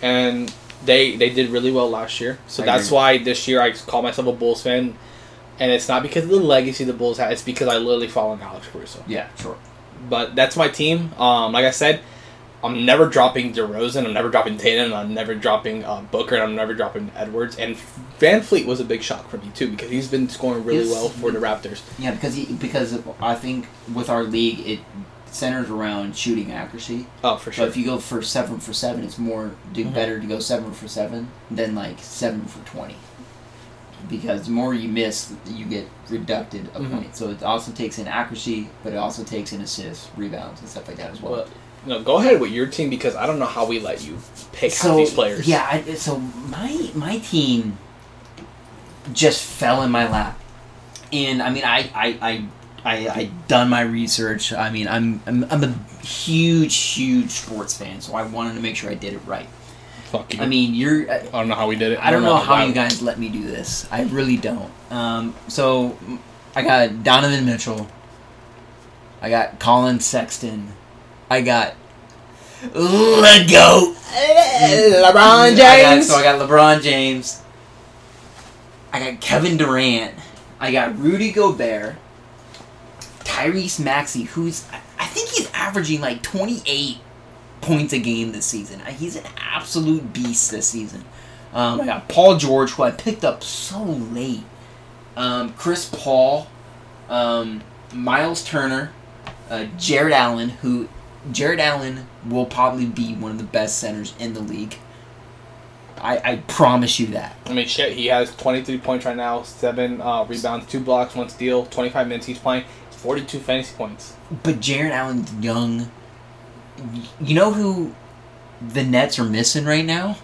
and they they did really well last year. So I that's agree. why this year I call myself a Bulls fan, and it's not because of the legacy the Bulls had. It's because I literally follow Alex Caruso. Yeah, sure. But that's my team. Um, like I said. I'm never dropping DeRozan. I'm never dropping Tatum. I'm never dropping uh, Booker. And I'm never dropping Edwards. And Van Fleet was a big shock for me too because he's been scoring really Yes. well for the Raptors. Yeah, because he because I think with our league it centers around shooting accuracy. Oh, for So sure. if you go for seven for seven, it's more do Mhm. better to go seven for seven than like seven for twenty. Because the more you miss, you get reducted a Mhm. point. So it also takes in accuracy, but it also takes in assists, rebounds, and stuff like that as well. Well, no, go ahead with your team because I don't know how we let you pick so these players. yeah, I, so my my team just fell in my lap, and I mean I I. I I, I done my research. I mean, I'm, I'm I'm a huge, huge sports fan, so I wanted to make sure I did it right. Fuck you. I mean, you're. I don't know how we did it. I don't know how you guys let me do this. I really don't. Um, so I got Donovan Mitchell. I got Collin Sexton. I got go LeBron I got, James. so I got LeBron James. I got Kevin Durant. I got Rudy Gobert. Tyrese Maxey, who's I- I think he's averaging like 28 points a game this season. Uh, He's an absolute beast this season. Um, I got Paul George, who I picked up so late. Um, Chris Paul, um, Miles Turner, uh, Jarrett Allen, who Jarrett Allen will probably be one of the best centers in the league. I, I promise you that. I mean, shit, he has 23 points right now, 7 uh, rebounds, 2 blocks, 1 steal, 25 minutes he's playing, 42 fantasy points. But Jarrett Allen's young. You know who the Nets are missing right now?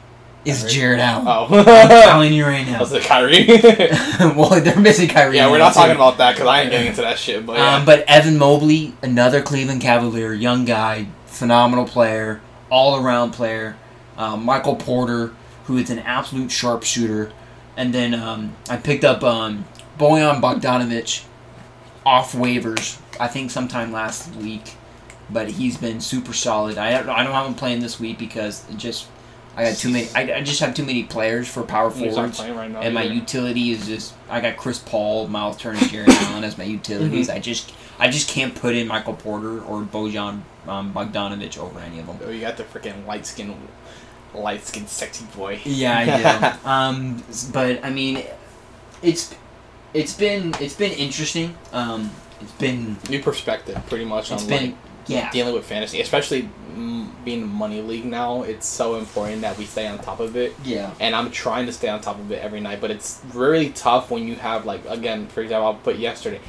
Is Kyrie? Jarrett Allen. Oh. I'm telling you right now. was like, Kyrie? well, they're missing Kyrie. yeah, we're not too. talking about that because I ain't getting into that shit, but yeah. Um, but Evan Mobley, another Cleveland Cavalier, young guy, phenomenal player, all around player. Um, Michael Porter, who is an absolute sharpshooter. And then um, I picked up um, Bojan Bogdanovic off waivers, I think sometime last week. But he's been super solid. I don't, I don't have him playing this week because just I got too many. I, I just have too many players for power forwards. right now. And my either. utility is just I got Chris Paul, Miles Turner, Jared Allen as my utilities. I just I just can't put in Michael Porter or Bojan um, Bogdanovich over any of them. Oh, you got the freaking light skin, light skin, sexy boy. Yeah, I do. um, but I mean, it's it's been it's been interesting. Um, it's been New perspective, pretty much, it's on been like yeah dealing with fantasy, especially being money league now. It's so important that we stay on top of it. yeah and I'm trying to stay on top of it every night. But it's really tough when you have like again, for example, I'll put yesterday,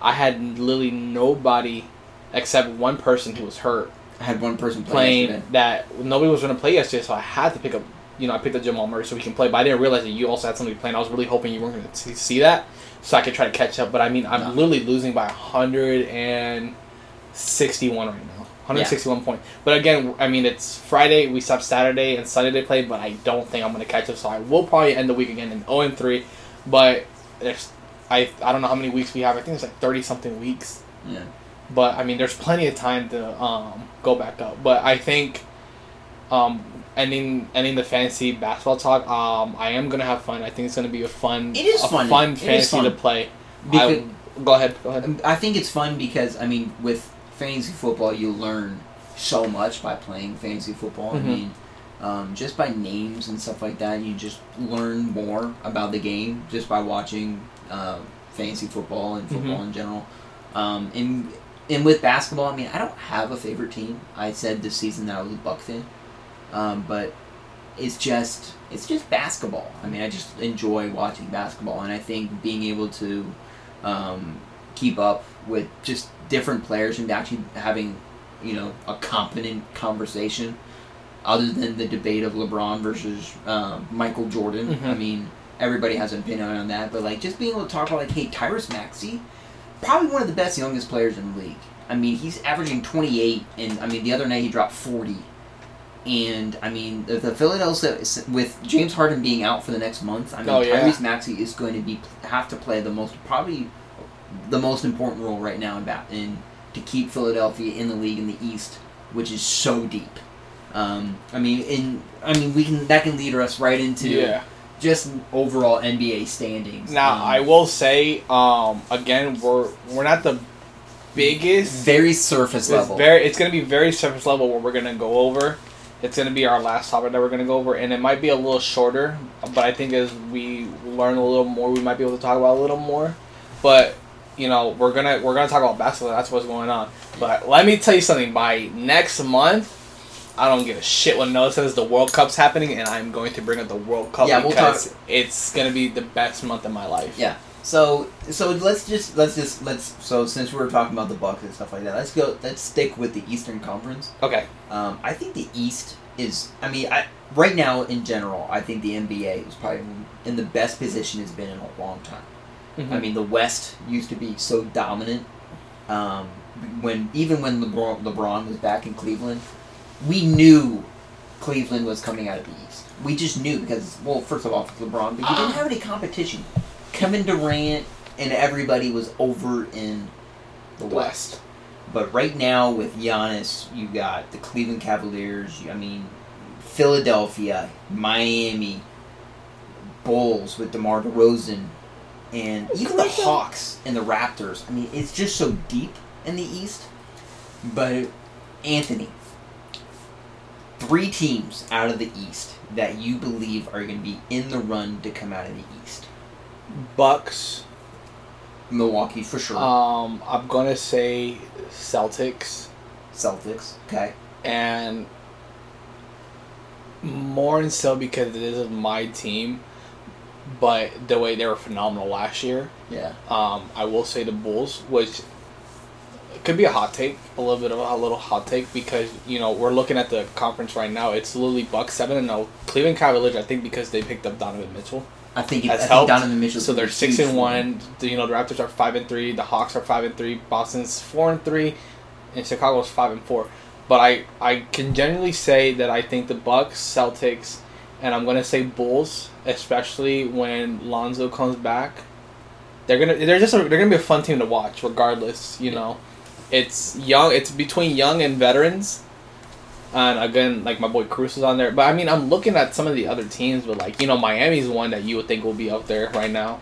I had literally nobody except one person who was hurt I had one person playing yesterday. that nobody was going to play yesterday, so I had to pick up. You know, I picked up Jamal Murray so we can play, but I didn't realize that you also had somebody playing. I was really hoping you weren't going to see that, so I could try to catch up. But I mean, I'm No. literally losing by 161 right now. 161 points. But again, I mean, it's Friday. We stop Saturday and Sunday to play, but I don't think I'm going to catch up. So I will probably end the week again in 0 and 3. But there's, I I don't know how many weeks we have. I think it's like 30 something weeks. Yeah. But I mean, there's plenty of time to um, go back up. But I think um, ending ending the fantasy basketball talk, um, I am gonna have fun. I think it's gonna be a fun, It is a fun. fun It fantasy fun. to play. Because- I, go ahead, go ahead. I think it's fun because I mean, with fantasy football, you learn so much by playing fantasy football. Mhm. I mean, um, just by names and stuff like that, you just learn more about the game just by watching uh, fantasy football and football Mhm. in general. Um, and and with basketball, I mean, I don't have a favorite team. I said this season that I was a Buck fan, um, but it's just it's just basketball. I mean, I just enjoy watching basketball, and I think being able to um, keep up with just different players and actually having you know a competent conversation other than the debate of LeBron versus um, Michael Jordan. Mhm. I mean, everybody has an opinion on that, but like just being able to talk about like, hey, Tyrese Maxey, probably one of the best youngest players in the league. I mean, he's averaging 28, and I mean the other night he dropped 40. And I mean the, the Philadelphia with James Harden being out for the next month. I mean Oh, yeah. Tyrese Maxey is going to be have to play the most probably the most important role right now in ba- in to keep Philadelphia in the league in the East, which is so deep. Um, I mean, in I mean we can that can lead us right into Yeah. just overall NBA standings. Now Um, I will say, um, again, we're we're not the biggest. very surface It's level. very. It's gonna be very surface level. What we're gonna go over. It's gonna be our last topic that we're gonna go over, and it might be a little shorter. But I think as we learn a little more, we might be able to talk about a little more. But you know, we're gonna we're gonna talk about basketball. That's what's going on. But let me tell you something. By next month, I don't give a shit when Noah says the World Cup's happening, and I'm going to bring up the World Cup Yeah, we'll because it's gonna be the best month of my life. Yeah. So so let's just let's just let's so since we were talking about the Bucks and stuff like that, let's go let's stick with the Eastern Conference. Okay. Um, I think the East is I mean I right now in general I think the NBA is probably in the best position it's been in a long time. Mm-hmm. I mean the West used to be so dominant. Um, when even when LeBron, LeBron was back in Cleveland, we knew Cleveland was coming out of the East. We just knew because well, first of all, LeBron, but you didn't have any competition. Kevin Durant and everybody was over in the West. West. But right now with Giannis, you got the Cleveland Cavaliers. I mean, Philadelphia, Miami, Bulls with DeMar DeRozan, and even the Hawks and the Raptors. I mean, it's just so deep. in the East. But Anthony, three teams out of the East that you believe are going to be in the run to come out of the East. Bucks. Milwaukee for sure. Um, I'm gonna say Celtics Celtics. Okay. and more and so because this is my team, but the way they were phenomenal last year. Yeah. Um, I will say the Bulls, which could be a hot take, a little bit of a, little hot take because you know we're looking at the conference right now. It's literally Bucks seven and zero. Cleveland Cavaliers, I think, because they picked up Donovan Mitchell, I think, it, I has think helped. Donovan Mitchell. so they're six and one. The, you know the Raptors are five and three. The Hawks are five and three. Boston's four and three, and Chicago's five and four. But I I can genuinely say that I think the Bucks, Celtics, and I'm gonna say Bulls, especially when Lonzo comes back. They're gonna they're just a, they're gonna be a fun team to watch regardless. You know, it's young. It's between young and veterans. And again, like my boy Cruz is on there, but I mean, I'm looking at some of the other teams, but like you know, Miami's one that you would think will be up there right now.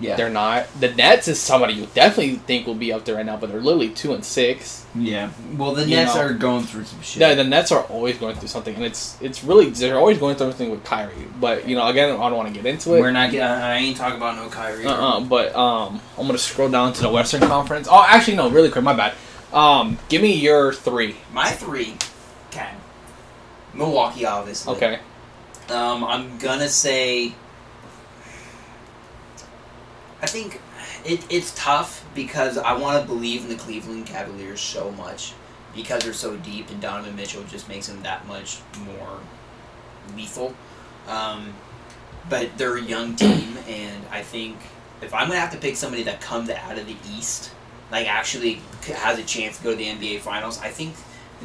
Yeah. They're not. The Nets is somebody you definitely think will be up there right now, but they're literally two and six. yeah. Well, the You Nets know. are going through some shit. Yeah, the Nets are always going through something, and it's it's really they're always going through something with Kyrie. But you know, again, I don't want to get into it. We're not. get- I ain't talking about no Kyrie. Uh uh But um, I'm gonna scroll down to the Western Conference. Oh, actually, no, really quick. My bad. Um, give me your three. My three. Okay. Milwaukee, obviously. Okay. Um, I'm gonna say. I think it, it's tough because I want to believe in the Cleveland Cavaliers so much because they're so deep, and Donovan Mitchell just makes them that much more lethal. Um, but they're a young team, and I think if I'm gonna have to pick somebody that comes out of the East, like actually has a chance to go to the NBA Finals, I think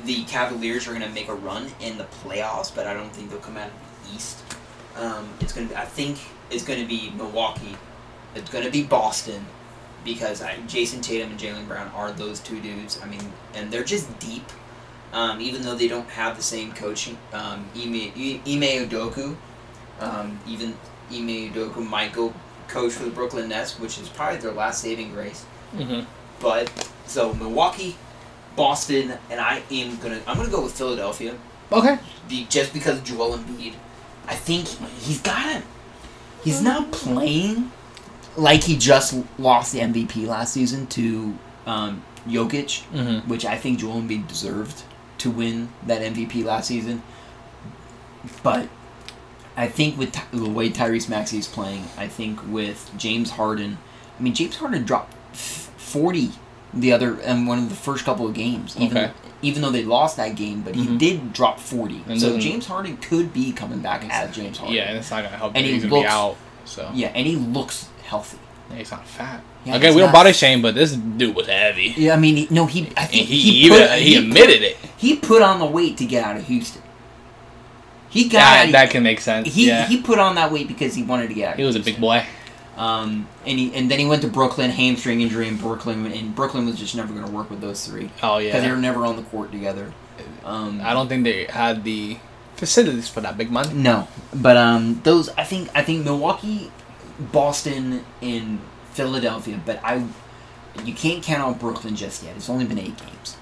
the Cavaliers are gonna make a run in the playoffs, but I don't think they'll come out of the East. Um, it's gonna be, I think it's gonna be Milwaukee. It's gonna be Boston because I, Jayson Tatum and Jaylen Brown are those two dudes. I mean, and they're just deep. Um, even though they don't have the same coaching, um, Ime, Ime Udoka, um, even Ime Udoka might go coach for the Brooklyn Nets, which is probably their last saving grace. Mm-hmm. But so Milwaukee, Boston, and I am gonna I'm gonna go with Philadelphia. Okay. Be, just because Joel Embiid, I think he's got him. He's not playing like he just lost the MVP last season to um, Jokic, Mm-hmm. which I think Joel Embiid deserved to win that MVP last season. But I think with Ty- the way Tyrese Maxey is playing, I think with James Harden, I mean James Harden dropped f- forty the other and one of the first couple of games, even Okay. even though they lost that game, but he Mhm. did drop forty. And so James Harden could be coming back as James Harden. Yeah, and it's not gonna help. And he looks- out. So yeah, and he looks healthy. Yeah, he's not fat. Yeah, okay, we don't body shame, but this dude was heavy. Yeah, I mean, no, he. I think he, he, even put, he, put- admitted it. he put on the weight to get out of Houston. He got That, that can make sense. he yeah, he put on that weight because he wanted to get out. Of he was a big boy. Um, and he and then he went to Brooklyn, hamstring injury in Brooklyn, and Brooklyn was just never going to work with those three Oh because they yeah. were never on the court together. Um, I don't think they had the facilities for that big money. No, but um, those I think I think Milwaukee, Boston, and Philadelphia. But I, you can't count out Brooklyn just yet. It's only been eight games.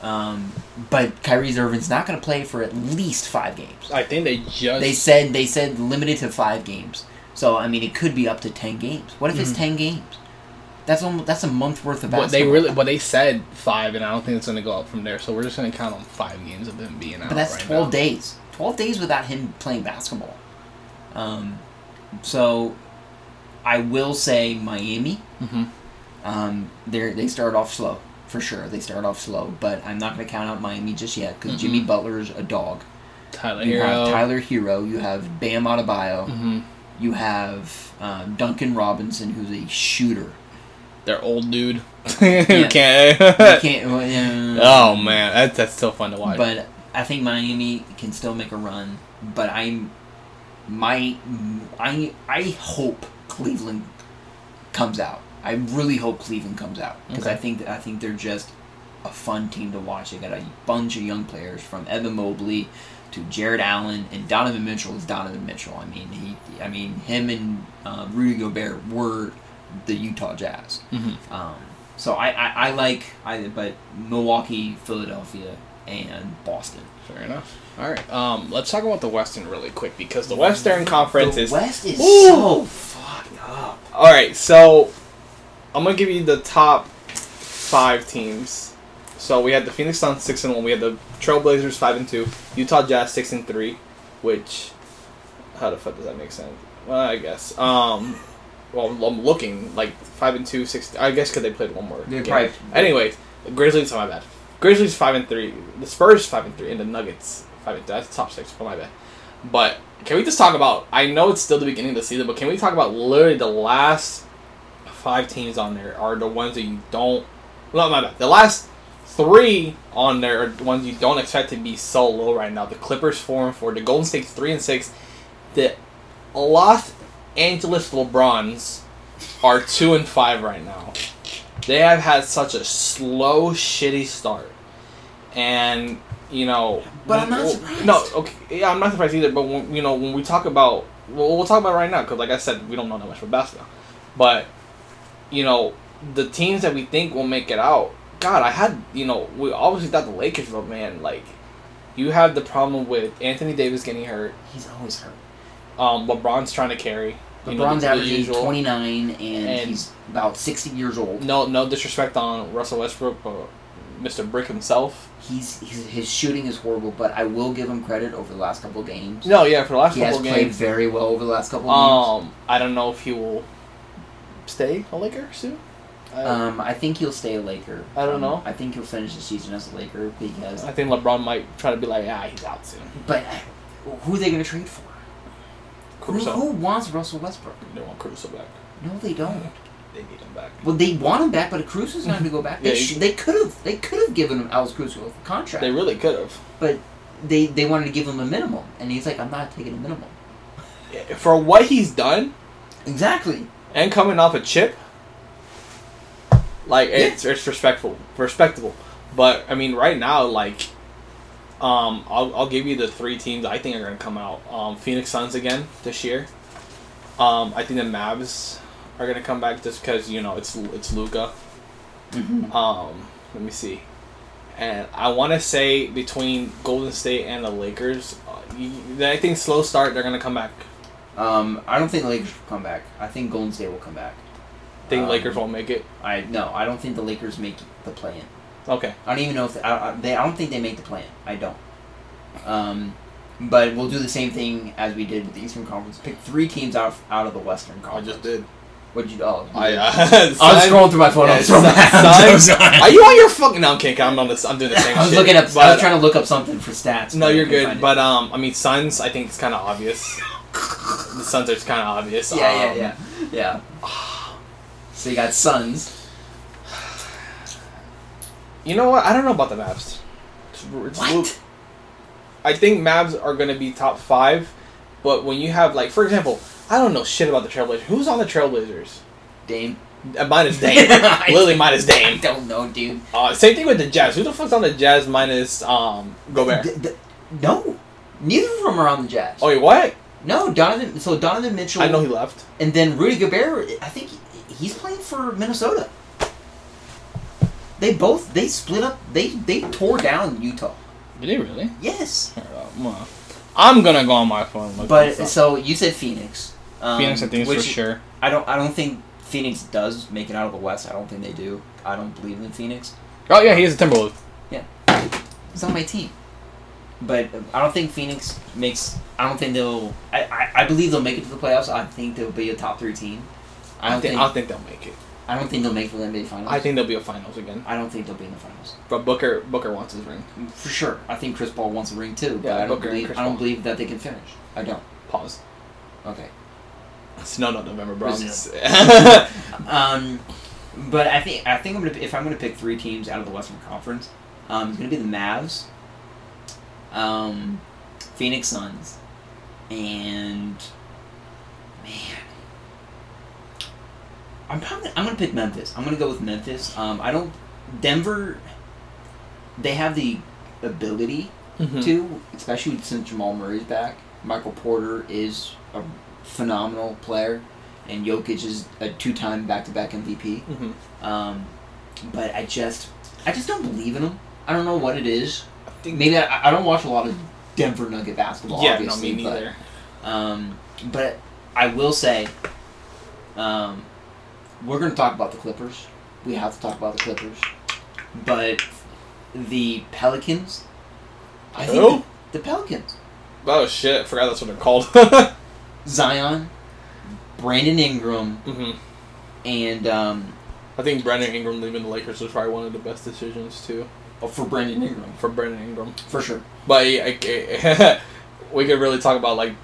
Um, but Kyrie Irving's not going to play for at least five games. I think they just They said they said limited to five games. So I mean, it could be up to ten games. What if it's Mhm. ten games? That's almost that's a month worth of What basketball. they really, what they said five, and I don't think it's gonna go up from there. So we're just gonna count on five games of him being out. But that's right twelve now. days. Twelve days without him playing basketball. Um, so I will say Miami. Mhm. Um, they they start off slow for sure. They start off slow, but I'm not going to count out Miami just yet because Jimmy Mhm. Butler's a dog. Tyler You Hero. have Tyler Herro. You have Bam Adebayo. hmm You have um, Duncan Robinson, who's a shooter. Their old dude. Yeah. Can't. You can't. well, uh, oh man, that's that's still fun to watch. But I think Miami can still make a run. But I'm my I I hope Cleveland comes out. I really hope Cleveland comes out because I Okay. think I think they're just a fun team to watch. They got a bunch of young players from Evan Mobley to Jarrett Allen and Donovan Mitchell is Donovan Mitchell. I mean he I mean him and uh, Rudy Gobert were the Utah Jazz. Mhm. Um, So I, I, I like I but Milwaukee, Philadelphia, and Boston. Fair enough. All right. Um, let's talk about the Western really quick because the Western Conference the is West is Ooh. so fucked up. All right, so I'm gonna give you the top five teams. So we had the Phoenix Suns six and one. We had the Trailblazers five and two. Utah Jazz six and three. Which, how the fuck does that make sense? Well, I guess. Um, well, I'm looking like five and two, six. I guess because they played one more. Probably- Anyways, Grizzlies. Oh, my bad. Grizzlies five and three. The Spurs five and three, and the Nuggets and. That's top six. Oh my bad. But can we just talk about? I know it's still the beginning of the season, but can we talk about literally the last five teams on there are the ones that you don't. No, my bad. The last three on there are the ones you don't expect to be so low right now. The Clippers four and four. The Golden State three and six. The Los Angeles LeBrons are two and five right now. They have had such a slow, shitty start, and you know. But I'm not well, surprised. No, okay, yeah, I'm not surprised either. But when, you know, when we talk about, well, we'll talk about it right now because, like I said, we don't know that much about basketball. But you know, the teams that we think will make it out. God, I had you know, we obviously thought the Lakers, but man, like, you have the problem with Anthony Davis getting hurt. He's always hurt. Um, LeBron's trying to carry. you know, LeBron's the- the averaging usual. 29 and, And- he's about 60 years old. No, no disrespect on Russell Westbrook, but Mr. Brick himself. He's, he's his shooting is horrible, but I will give him credit over the last couple of games. No, yeah, for the last couple games. he has played very well over the last couple of Um, I don't know if he will stay a Laker soon. I. Um, I think he'll stay a Laker. I don't Um, know. I think he'll finish the season as a Laker because. I think LeBron might try to be like, ah, he's out soon. But uh, who are they going to trade for? Who, who wants Russell Westbrook? They want Caruso back. No, they don't. They need him back. Well, they want him back, but Caruso's not going to go back. They, Yeah, sh- they could have. They could have given him Alex Caruso a contract. They really could have. but they they wanted to give him a minimum, and he's like, I'm not taking a minimum. For what he's done Exactly. and coming off a chip, like it's it's respectful, respectable. But I mean, right now, like, um, I'll I'll give you the three teams I think are gonna come out. Um, Phoenix Suns again this year. Um, I think the Mavs are gonna come back just because you know it's it's Luka. Mm-hmm. Um, let me see. And I want to say between Golden State and the Lakers, uh, y- I think slow start they're gonna come back. Um, I don't think the Lakers will come back. I think Golden State will come back. think Um, Lakers won't make it. I no, I don't think the Lakers make the play-in. Okay. I don't even know if they, I, I, they. I don't think they make the play-in. I don't. Um, but we'll do the same thing as we did with the Eastern Conference. Pick three teams out of, out of the Western Conference. I just did. What'd you? Oh, I, uh, I was scrolling through my phone. yeah, I'm mad. I'm Suns- Are you on your fucking? No, I'm kidding. I'm on this. I'm doing the same. I was shit, looking up. I was trying to look up something for stats. No, you're good. But um, I mean, Suns. I think it's kind of obvious. the Suns are kind of obvious. yeah, yeah, Um, yeah, yeah. So you got Suns. You know what? I don't know about the Mavs. It's, it's What? Luke. I think Mavs are going to be top five, but when you have like, for example, I don't know shit about the Trailblazers. Who's on the Trailblazers? Dame. Uh, minus Dame. Literally minus I Dame. don't know, dude. Uh, same thing with the Jazz. Who the fuck's on the Jazz minus um Gobert? D- d- no, neither of them are on the Jazz. Oh wait, what? No, Donovan. So Donovan Mitchell. I know he left. And then Rudy Gobert. I think he- he's playing for Minnesota. They both they split up. They they tore down Utah. Did he really? Yes, I'm gonna go on my phone. Look but so you said Phoenix. Um, Phoenix, I think is for sure. I don't. I don't think Phoenix does make it out of the West. I don't think they do. I don't believe in Phoenix. Oh yeah, he is a Timberwolves. Yeah. He's on my team. But I don't think Phoenix makes. I don't think they'll. I, I, I believe they'll make it to the playoffs. I think they'll be a top three team. I don't think, think. I think they'll make it. I don't think they'll make the NBA finals. I think they'll be a finals again. I don't think they'll be in the finals But Booker Booker wants his ring. for sure. I think Chris Paul wants a ring too, but Yeah, I don't Booker believe. I don't Paul. believe that they can finish. I don't. Pause. Okay. It's no, no, November Bronx. Um, but I think I think I'm gonna if I'm gonna pick three teams out of the Western Conference, um, it's gonna be the Mavs, um, Phoenix Suns, and man, I'm probably I'm gonna pick Memphis. I'm gonna go with Memphis. Um, I don't Denver. They have the ability Mhm. to, especially since Jamal Murray's back. Michael Porter is a phenomenal player, and Jokic is a two-time back-to-back MVP. Mhm. Um, but I just I just don't believe in them. I don't know what it is. I think Maybe I, I don't watch a lot of Denver Nugget basketball. yeah, no, obviously, me but- neither. Um, but I will say, um, we're going to talk about the Clippers. We have to talk about the Clippers. But the Pelicans, I think Who? the, the Pelicans, Oh shit! I forgot that's what they're called. Zion, Brandon Ingram, hmm and um, I think Brandon Ingram leaving the Lakers was probably one of the best decisions too oh, for Brandon Ingram for Brandon Ingram. for sure. But I, I- we could really talk about like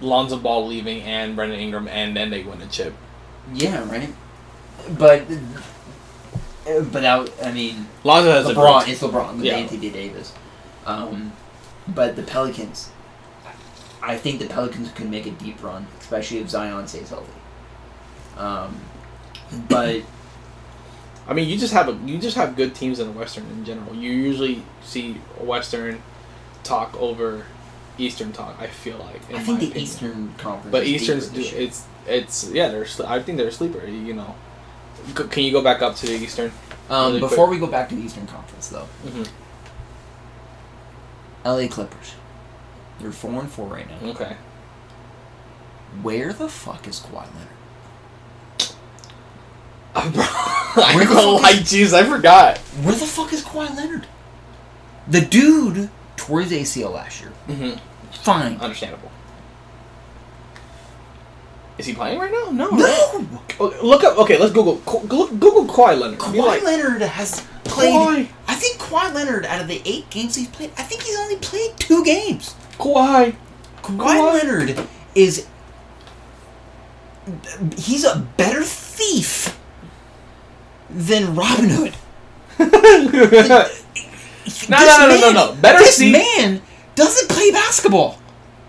Lonzo Ball leaving and Brandon Ingram, and then they win a chip. Yeah, right. But but that, I mean, Lonzo has LeBron. It's LeBron with Yeah. Anthony Davis. Um, but the Pelicans, I think the Pelicans can make a deep run, especially if Zion stays healthy. Um, but I mean, you just have a you just have good teams in the Western in general. You usually see Western talk over Eastern talk. I feel like. I think the opinion. Eastern Conference. But Eastern's do, it's it's yeah they're I think they're a sleeper. You know, C- can you go back up to the Eastern? Um, really before quick. we go back to the Eastern Conference, though, hmm L.A. Clippers. They're four and four right now. Okay. Where the fuck is Kawhi Leonard? I Where the know, fuck like jeez, I forgot. Where the fuck is Kawhi Leonard? The dude tore his ACL last year. hmm Fine. Understandable. Is he playing right now? No. No. Okay, look up. Okay, let's Google. Go- Google, Kawhi Leonard. Kawhi like, Leonard has played. Kawhi. I think Kawhi Leonard, out of the eight games he's played, I think he's only played two games. Kawhi. Kawhi, Kawhi- Leonard is. He's a better thief than Robin Hood. no, no, no, no, no, no. Better This see. man doesn't play basketball.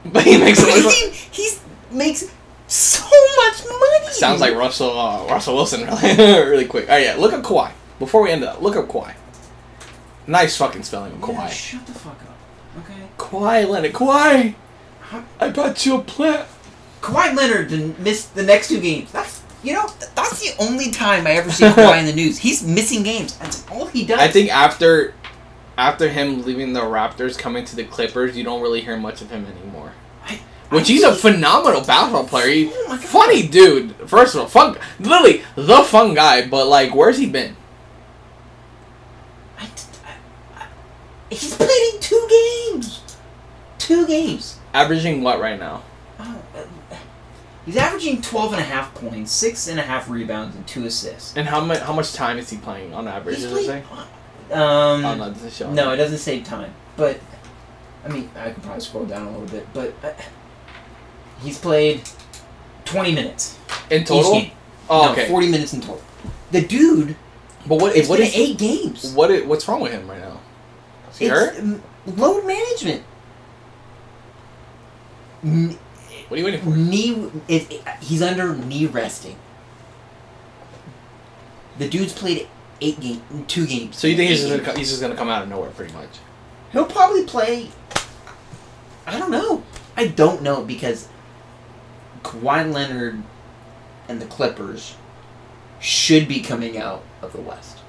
But he makes it look. he makes so much money. Sounds like Russell uh, Russell Wilson really, really quick. Oh yeah, look up Kawhi. Before we end up, look up Kawhi. Nice fucking spelling of Yeah, Kawhi. shut the fuck up. Okay. Kawhi Leonard. Kawhi. I bought you a plant. Kawhi Leonard didn't miss the next two games. That's you know that's the only time I ever see Kawhi in the news. He's missing games. That's all he does. I think after after him leaving the Raptors, coming to the Clippers, you don't really hear much of him anymore. I- Which I he's a phenomenal basketball player. He, Oh funny dude. First of all, fun. Literally the fun guy. But like, where's he been? I, I, I, he's played in two games. Two games. Averaging what right now? Oh, uh, he's averaging 12 and a half points, six and a half rebounds, and two assists. And how much how much time is he playing on average? He's Does it say? played- um, Oh no, it doesn't show. No, it doesn't save time. But I mean, I could probably scroll down a little bit. But uh, he's played twenty minutes in total. Oh, no, okay. forty minutes in total. The dude, But what it's what been is eight games. what is, what's wrong with him right now? Is he It's hurt? load management. N- What are you waiting for? knee. It, it- he's under knee resting. The dude's played eight game, two games. So you think he's just gonna co- he's just gonna come out of nowhere, pretty much? He'll probably play. I don't know. I don't know because Kawhi Leonard and the Clippers should be coming out of the West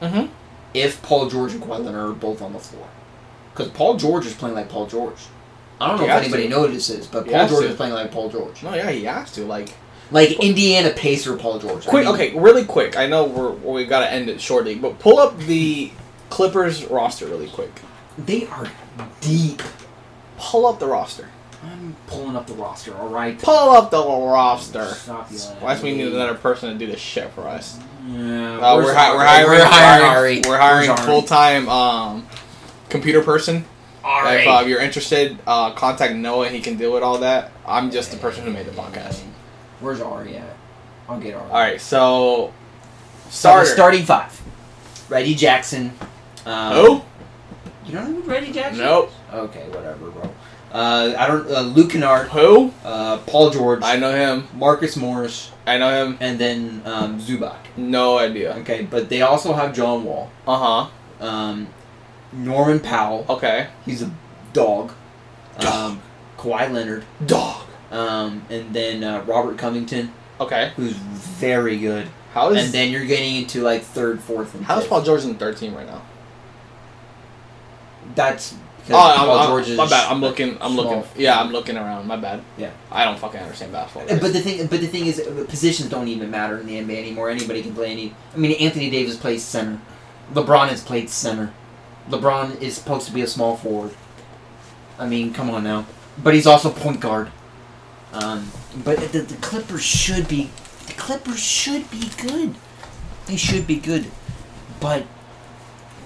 Mm-hmm. if Paul George and Kawhi Leonard are both on the floor. Because Paul George is playing like Paul George. I don't know He if anybody to. notices, but Paul George to. is playing like Paul George. No, yeah, he has to. Like, Like Indiana Pacer Paul George. I quick. mean, okay, really quick. I know we're we gotta end it shortly, but pull up the Clippers roster really quick. They are deep. Pull up the roster. I'm pulling up the roster, alright? Pull up the roster. Stop yelling Why do we need another person to do this shit for us? Yeah, Uh, we're, hi- we're hiring. We're hiring Ari. We're hiring full time um, computer person. Ari. If uh, you're interested, uh, contact Noah. He can deal with all that. I'm just the person who made the podcast. Where's Ari at? I'll get Ari. All right, so So starter. starting five. Reggie Jackson. Um, Who? You don't know who Reggie Jackson? Nope. is? Okay, whatever, bro. Uh, I don't. Uh, Luke Kennard, Who? uh, Paul George, I know him. Marcus Morris, I know him. and then um, Zubac. No idea. Okay, but they also have John Wall, Uh huh. um, Norman Powell. Okay. He's a dog. Dog. Um, Kawhi Leonard, Dog. um, and then uh, Robert Covington, Okay. who's very good. How is and then you're getting into like third, fourth, and how is fifth. Paul George in the third team right now? That's because Oh, I'm, Paul I'm- George is my bad. I'm looking. I'm small. looking. Yeah, I'm looking around. My bad. Yeah. I don't fucking understand basketball. But the thing, but the thing is, uh, positions don't even matter in the NBA anymore. Anybody can play any. I mean, Anthony Davis plays center. LeBron has played center. LeBron is supposed to be a small forward. I mean, come on now. But he's also point guard. Um, but the, the Clippers should be. The Clippers should be good. They should be good. But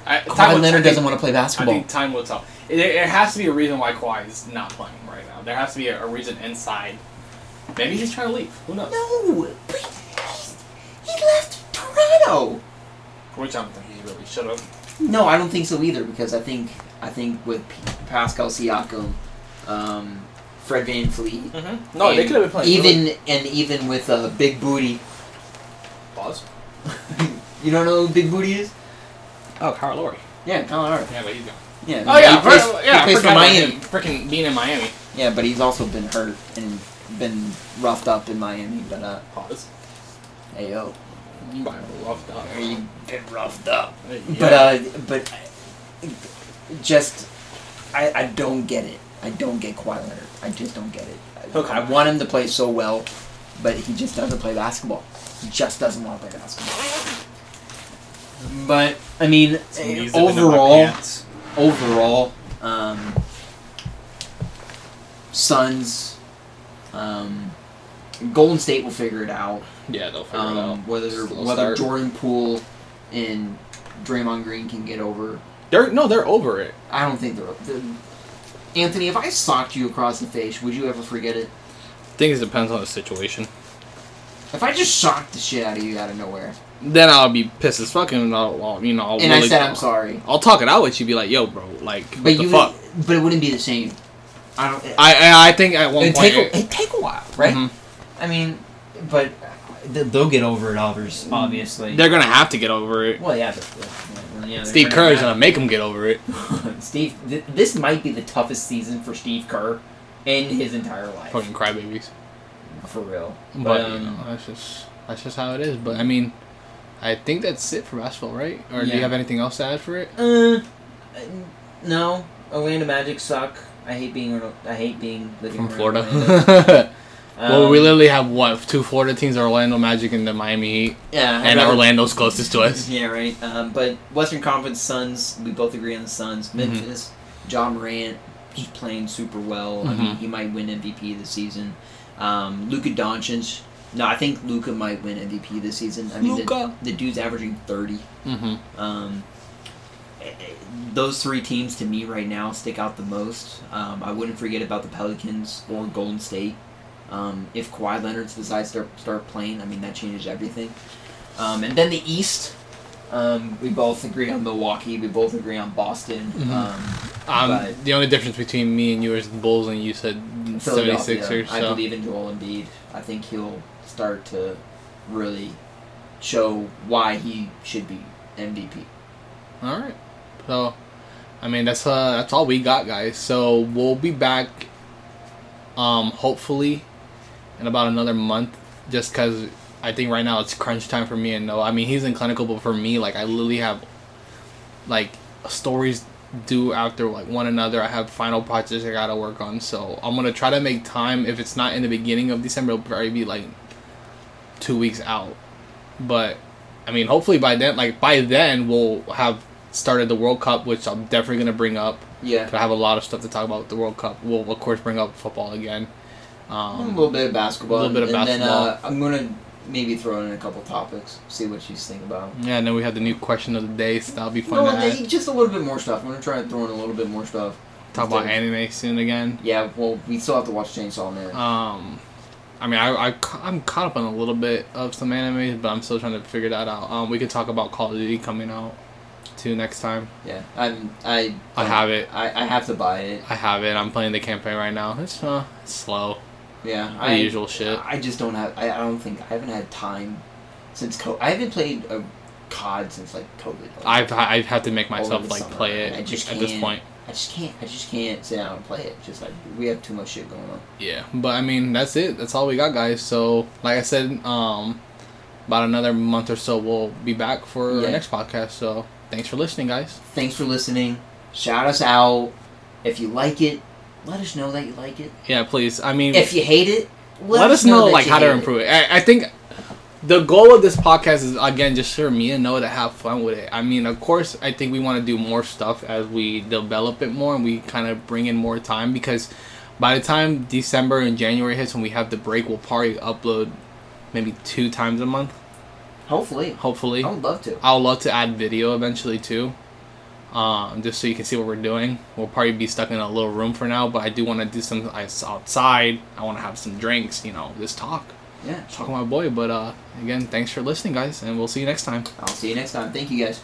I, Kawhi Leonard doesn't want to play I basketball. think time will tell. There, has to be a reason why Kawhi is not playing right now. There has to be a, a reason inside. Maybe he's trying to leave. Who knows? No, but he's, he left Toronto. Which I don't think he really should have. No, I don't think so either because I think I think with P- Pascal Siakam, um, Fred VanVleet, Mm-hmm. No, they could have been playing. even and even with uh, Big Booty. Pause. you don't know who Big Booty is? Oh, Kyle Lowry. Yeah, Kyle Lowry. Yeah, but he's gone. Yeah. Oh yeah, he plays, for- yeah. he plays for Miami. Freaking being in Miami. Yeah, but he's also been hurt and been roughed up in Miami. But uh, Pause. hey yo, You might have loved up. you been roughed up. Yeah. But uh, but just I I don't get it. I don't get Kawhi Leonard. I just don't get it. I, Okay. I want him to play so well, but he just doesn't play basketball. He just doesn't want to play basketball. But I mean, Some knees have been in my overall, overall, um, Suns, um, Golden State will figure it out. Yeah, they'll figure it out. Um, whether whether start. Jordan Poole and Draymond Green can get over They're no, they're over it. I don't think they're. The, Anthony, if I socked you across the face, would you ever forget it? I think it depends on the situation. If I just shocked the shit out of you out of nowhere, Then I'll be pissed as fuck, and I'll, I'll you know, I'll and I really- said I'm sorry, I'll talk it out with you. Be like, yo, bro, like, what but the you, fuck? would, but it wouldn't be the same. I don't. I I I think at one it'd point, take a, it'd take a while, right? Mhm. I mean, but they'll get over it, obviously. Obviously. they're gonna have to get over it. well, yeah, but yeah, yeah, they're Steve gonna Kerr's gonna make them get over it. Steve, th- this might be the toughest season for Steve Kerr in his entire life. Fucking crybabies. For real. But, But, you um, know, that's just that's just how it is. But I mean, I think that's it for basketball, right? Or do you have anything else to add for it? Uh, no. Orlando Magic suck. I hate being. I hate being living From Florida. Orlando. well, we Um, literally have what two Florida teams: Orlando Magic and the Miami Heat, Yeah, I'd and rather- Orlando's closest to us. Yeah, right. Um, but Western Conference Suns, we both agree on the Suns. Mm-hmm. Memphis, Ja Morant, he's playing super well. I mean, Mhm. he might win MVP this season. Um, Luka Doncic. No, I think Luka might win MVP this season. I mean, Luka. The, the dude's averaging thirty. Mm-hmm. Um, eh, eh, those three teams to me right now stick out the most. Um, I wouldn't forget about the Pelicans or Golden State. Um, if Kawhi Leonard decides to start playing, I mean that changes everything. Um, and then the East, um, we both agree on Milwaukee. We both agree on Boston. Mhm. Um, Um, the only difference between me and you is the Bulls, and you said Philadelphia. 76ers. I believe in Joel Embiid. I think he'll start to really show why he should be MVP. all right. So, I mean that's uh that's all we got, guys. So we'll be back. Um, hopefully, in about another month, just because I think right now it's crunch time for me and no, I mean he's in clinical, but for me, like I literally have like stories due after like one another. I have final projects I gotta work on, so I'm gonna try to make time. If it's not in the beginning of December, it'll probably be like two weeks out. But I mean, hopefully by then, like by then, we'll have started the World Cup, which I'm definitely gonna bring up. Yeah. I have a lot of stuff to talk about with the World Cup. We'll of course bring up football again. A Um, little bit of basketball. a little bit of and basketball. then uh, I'm gonna maybe throw in a couple topics, see what you think about. yeah, and then we have the new question of the day, so that'll be fun No, to they- add. just a little bit more stuff. I'm gonna try and throw in a little bit more stuff. talk about anime soon again. Yeah, well, we still have to watch Chainsaw Man. Um, I mean, I, I I'm caught up on a little bit of some anime, but I'm still trying to figure that out. Um, we could talk about Call of Duty coming out too next time. yeah, I'm. I. I have it. I, I have to buy it. I have it. I'm playing the campaign right now. It's uh, it's slow. Yeah, The I. usual shit. I just don't have. I, I don't think I haven't had time since COVID. I haven't played a COD since like COVID. I've I've had to make myself like summer, play it I just at this point. I just can't. I just can't sit down and play it. Just like we have too much shit going on. Yeah, but I mean that's it. That's all we got, guys. So like I said, um, about another month or so, we'll be back for Yeah. our next podcast. So thanks for listening, guys. Thanks for listening. Shout us out. If you like it, let us know that you like it. Yeah, please. I mean, If you hate it, let, let, us know, that like how to hate it. improve it. I, I think the goal of this podcast is again just for me and Noah to have fun with it. I mean, of course, I think we want to do more stuff as we develop it more and we kind of bring in more time because by the time December and January hits when we have the break, we'll probably upload maybe two times a month. Hopefully. Hopefully, I would love to. I'll love to add video eventually too. Um, just so you can see what we're doing. We'll probably be stuck in a little room for now, but I do want to do some ice outside. I want to have some drinks, you know, just talk. Yeah. Talk to my boy. But uh, again, thanks for listening, guys, and we'll see you next time. I'll see you next time. Thank you guys.